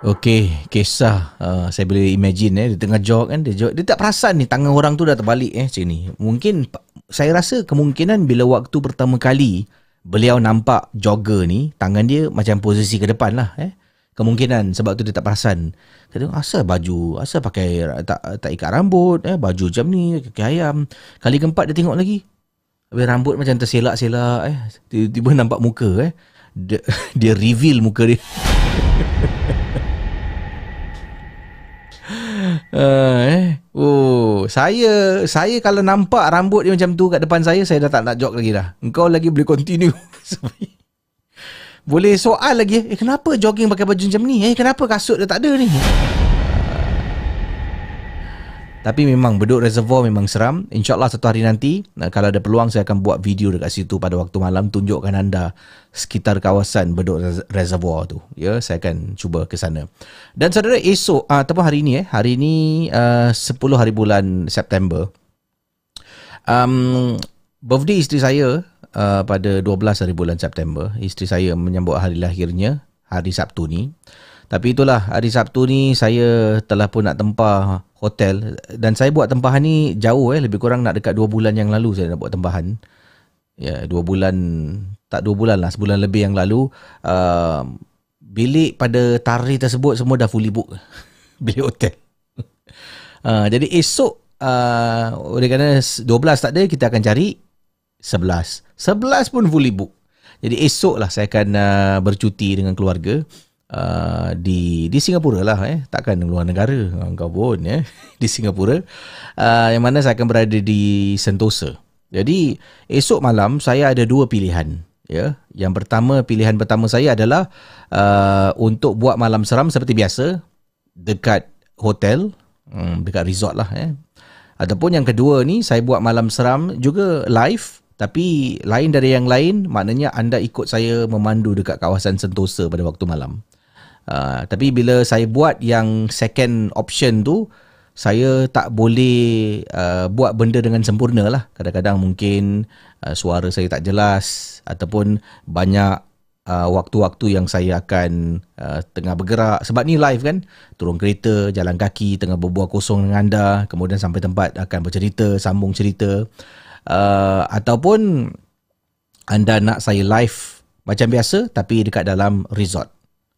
Okey, kisah uh, saya boleh imagine eh dia tengah jog kan dia jog, dia tak perasan ni tangan orang tu dah terbalik eh sini. Mungkin saya rasa kemungkinan bila waktu pertama kali beliau nampak jogger ni tangan dia macam posisi ke depan lah eh. Kemungkinan sebab tu dia tak perasan. Kata asal baju, asal pakai tak tak ikat rambut eh baju jam ni kaki ayam. Kali keempat dia tengok lagi. Habis rambut macam terselak-selak eh. Tiba-tiba nampak muka eh. Dia, dia reveal muka dia. Uh, eh. Oh, saya saya kalau nampak rambut dia macam tu kat depan saya, saya dah tak nak jog lagi dah. Engkau lagi boleh continue. boleh soal lagi eh, kenapa jogging pakai baju macam ni? Eh, kenapa kasut dia tak ada ni? Tapi memang Bedok Reservoir memang seram. InsyaAllah satu hari nanti, kalau ada peluang saya akan buat video dekat situ pada waktu malam tunjukkan anda sekitar kawasan Bedok Reservoir tu. Ya, saya akan cuba ke sana. Dan saudara esok uh, ataupun hari ini eh, hari ini uh, 10 hari bulan September. Um, birthday isteri saya uh, pada 12 hari bulan September. Isteri saya menyambut hari lahirnya hari Sabtu ni. Tapi itulah hari Sabtu ni saya telah pun nak tempah hotel dan saya buat tempahan ni jauh eh lebih kurang nak dekat 2 bulan yang lalu saya nak buat tempahan. Ya, 2 bulan tak 2 bulan lah, sebulan lebih yang lalu uh, bilik pada tarikh tersebut semua dah fully book. bilik hotel. uh, jadi esok uh, oleh kerana 12 tak ada kita akan cari 11. 11 pun fully book. Jadi esok lah saya akan uh, bercuti dengan keluarga. Uh, di di Singapura lah eh takkan luar negara kau pun eh di Singapura uh, yang mana saya akan berada di Sentosa. Jadi esok malam saya ada dua pilihan ya. Yang pertama pilihan pertama saya adalah uh, untuk buat malam seram seperti biasa dekat hotel um, dekat resort lah eh. Ataupun yang kedua ni saya buat malam seram juga live tapi lain dari yang lain maknanya anda ikut saya memandu dekat kawasan Sentosa pada waktu malam. Uh, tapi bila saya buat yang second option tu saya tak boleh uh, buat benda dengan sempurna lah. Kadang-kadang mungkin uh, suara saya tak jelas ataupun banyak uh, waktu-waktu yang saya akan uh, tengah bergerak. Sebab ni live kan, turun kereta, jalan kaki, tengah berbual kosong dengan anda, kemudian sampai tempat akan bercerita, sambung cerita. Uh, ataupun anda nak saya live macam biasa tapi dekat dalam resort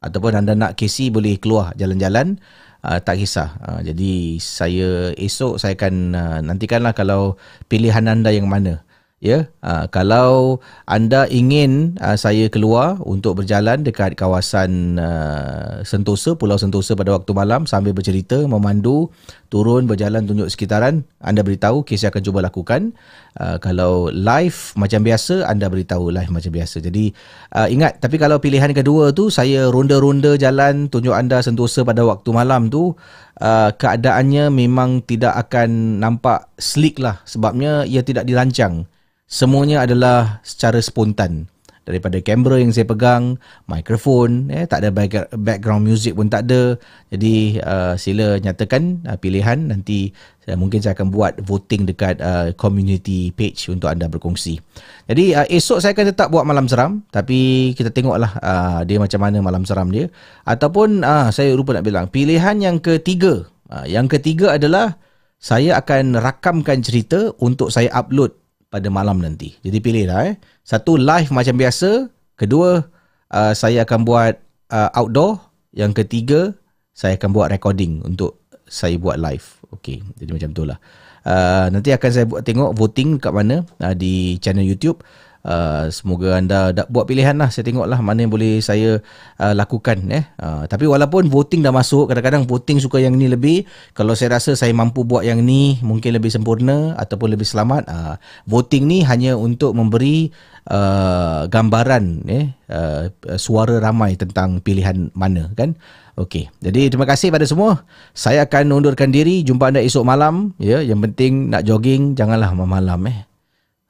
ataupun anda nak KC boleh keluar jalan-jalan uh, tak kisah. Uh, jadi saya esok saya akan uh, nantikanlah kalau pilihan anda yang mana. Ya, uh, kalau anda ingin uh, saya keluar untuk berjalan dekat kawasan uh, Sentosa, Pulau Sentosa pada waktu malam sambil bercerita, memandu, turun berjalan tunjuk sekitaran, anda beritahu, kes akan cuba lakukan. Uh, kalau live macam biasa, anda beritahu live macam biasa. Jadi uh, ingat, tapi kalau pilihan kedua tu saya ronda-ronda jalan tunjuk anda Sentosa pada waktu malam tu, uh, keadaannya memang tidak akan nampak slick lah sebabnya ia tidak dirancang semuanya adalah secara spontan daripada kamera yang saya pegang, mikrofon, eh tak ada background music pun tak ada. Jadi uh, sila nyatakan uh, pilihan nanti uh, mungkin saya akan buat voting dekat uh, community page untuk anda berkongsi. Jadi uh, esok saya akan tetap buat malam seram tapi kita tengoklah uh, dia macam mana malam seram dia ataupun uh, saya lupa nak bilang pilihan yang ketiga. Uh, yang ketiga adalah saya akan rakamkan cerita untuk saya upload pada malam nanti. Jadi pilihlah eh. Satu live macam biasa, kedua uh, saya akan buat uh, outdoor, yang ketiga saya akan buat recording untuk saya buat live. Okey, jadi macam itulah. Uh, nanti akan saya buat tengok voting kat mana uh, di channel YouTube. Uh, semoga anda dah buat pilihan lah. Saya tengok lah mana yang boleh saya uh, lakukan. Eh. Uh, tapi walaupun voting dah masuk, kadang-kadang voting suka yang ni lebih. Kalau saya rasa saya mampu buat yang ni mungkin lebih sempurna ataupun lebih selamat. Uh, voting ni hanya untuk memberi uh, gambaran eh, uh, suara ramai tentang pilihan mana kan. Okey. Jadi terima kasih pada semua. Saya akan undurkan diri. Jumpa anda esok malam. Ya, yang penting nak jogging janganlah malam eh.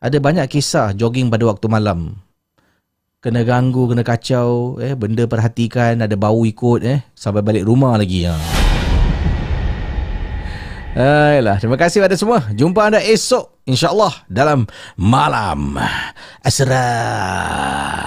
Ada banyak kisah jogging pada waktu malam. Kena ganggu, kena kacau, eh benda perhatikan, ada bau ikut eh sampai balik rumah lagi ha. Ayolah, terima kasih pada semua. Jumpa anda esok insya-Allah dalam malam asram.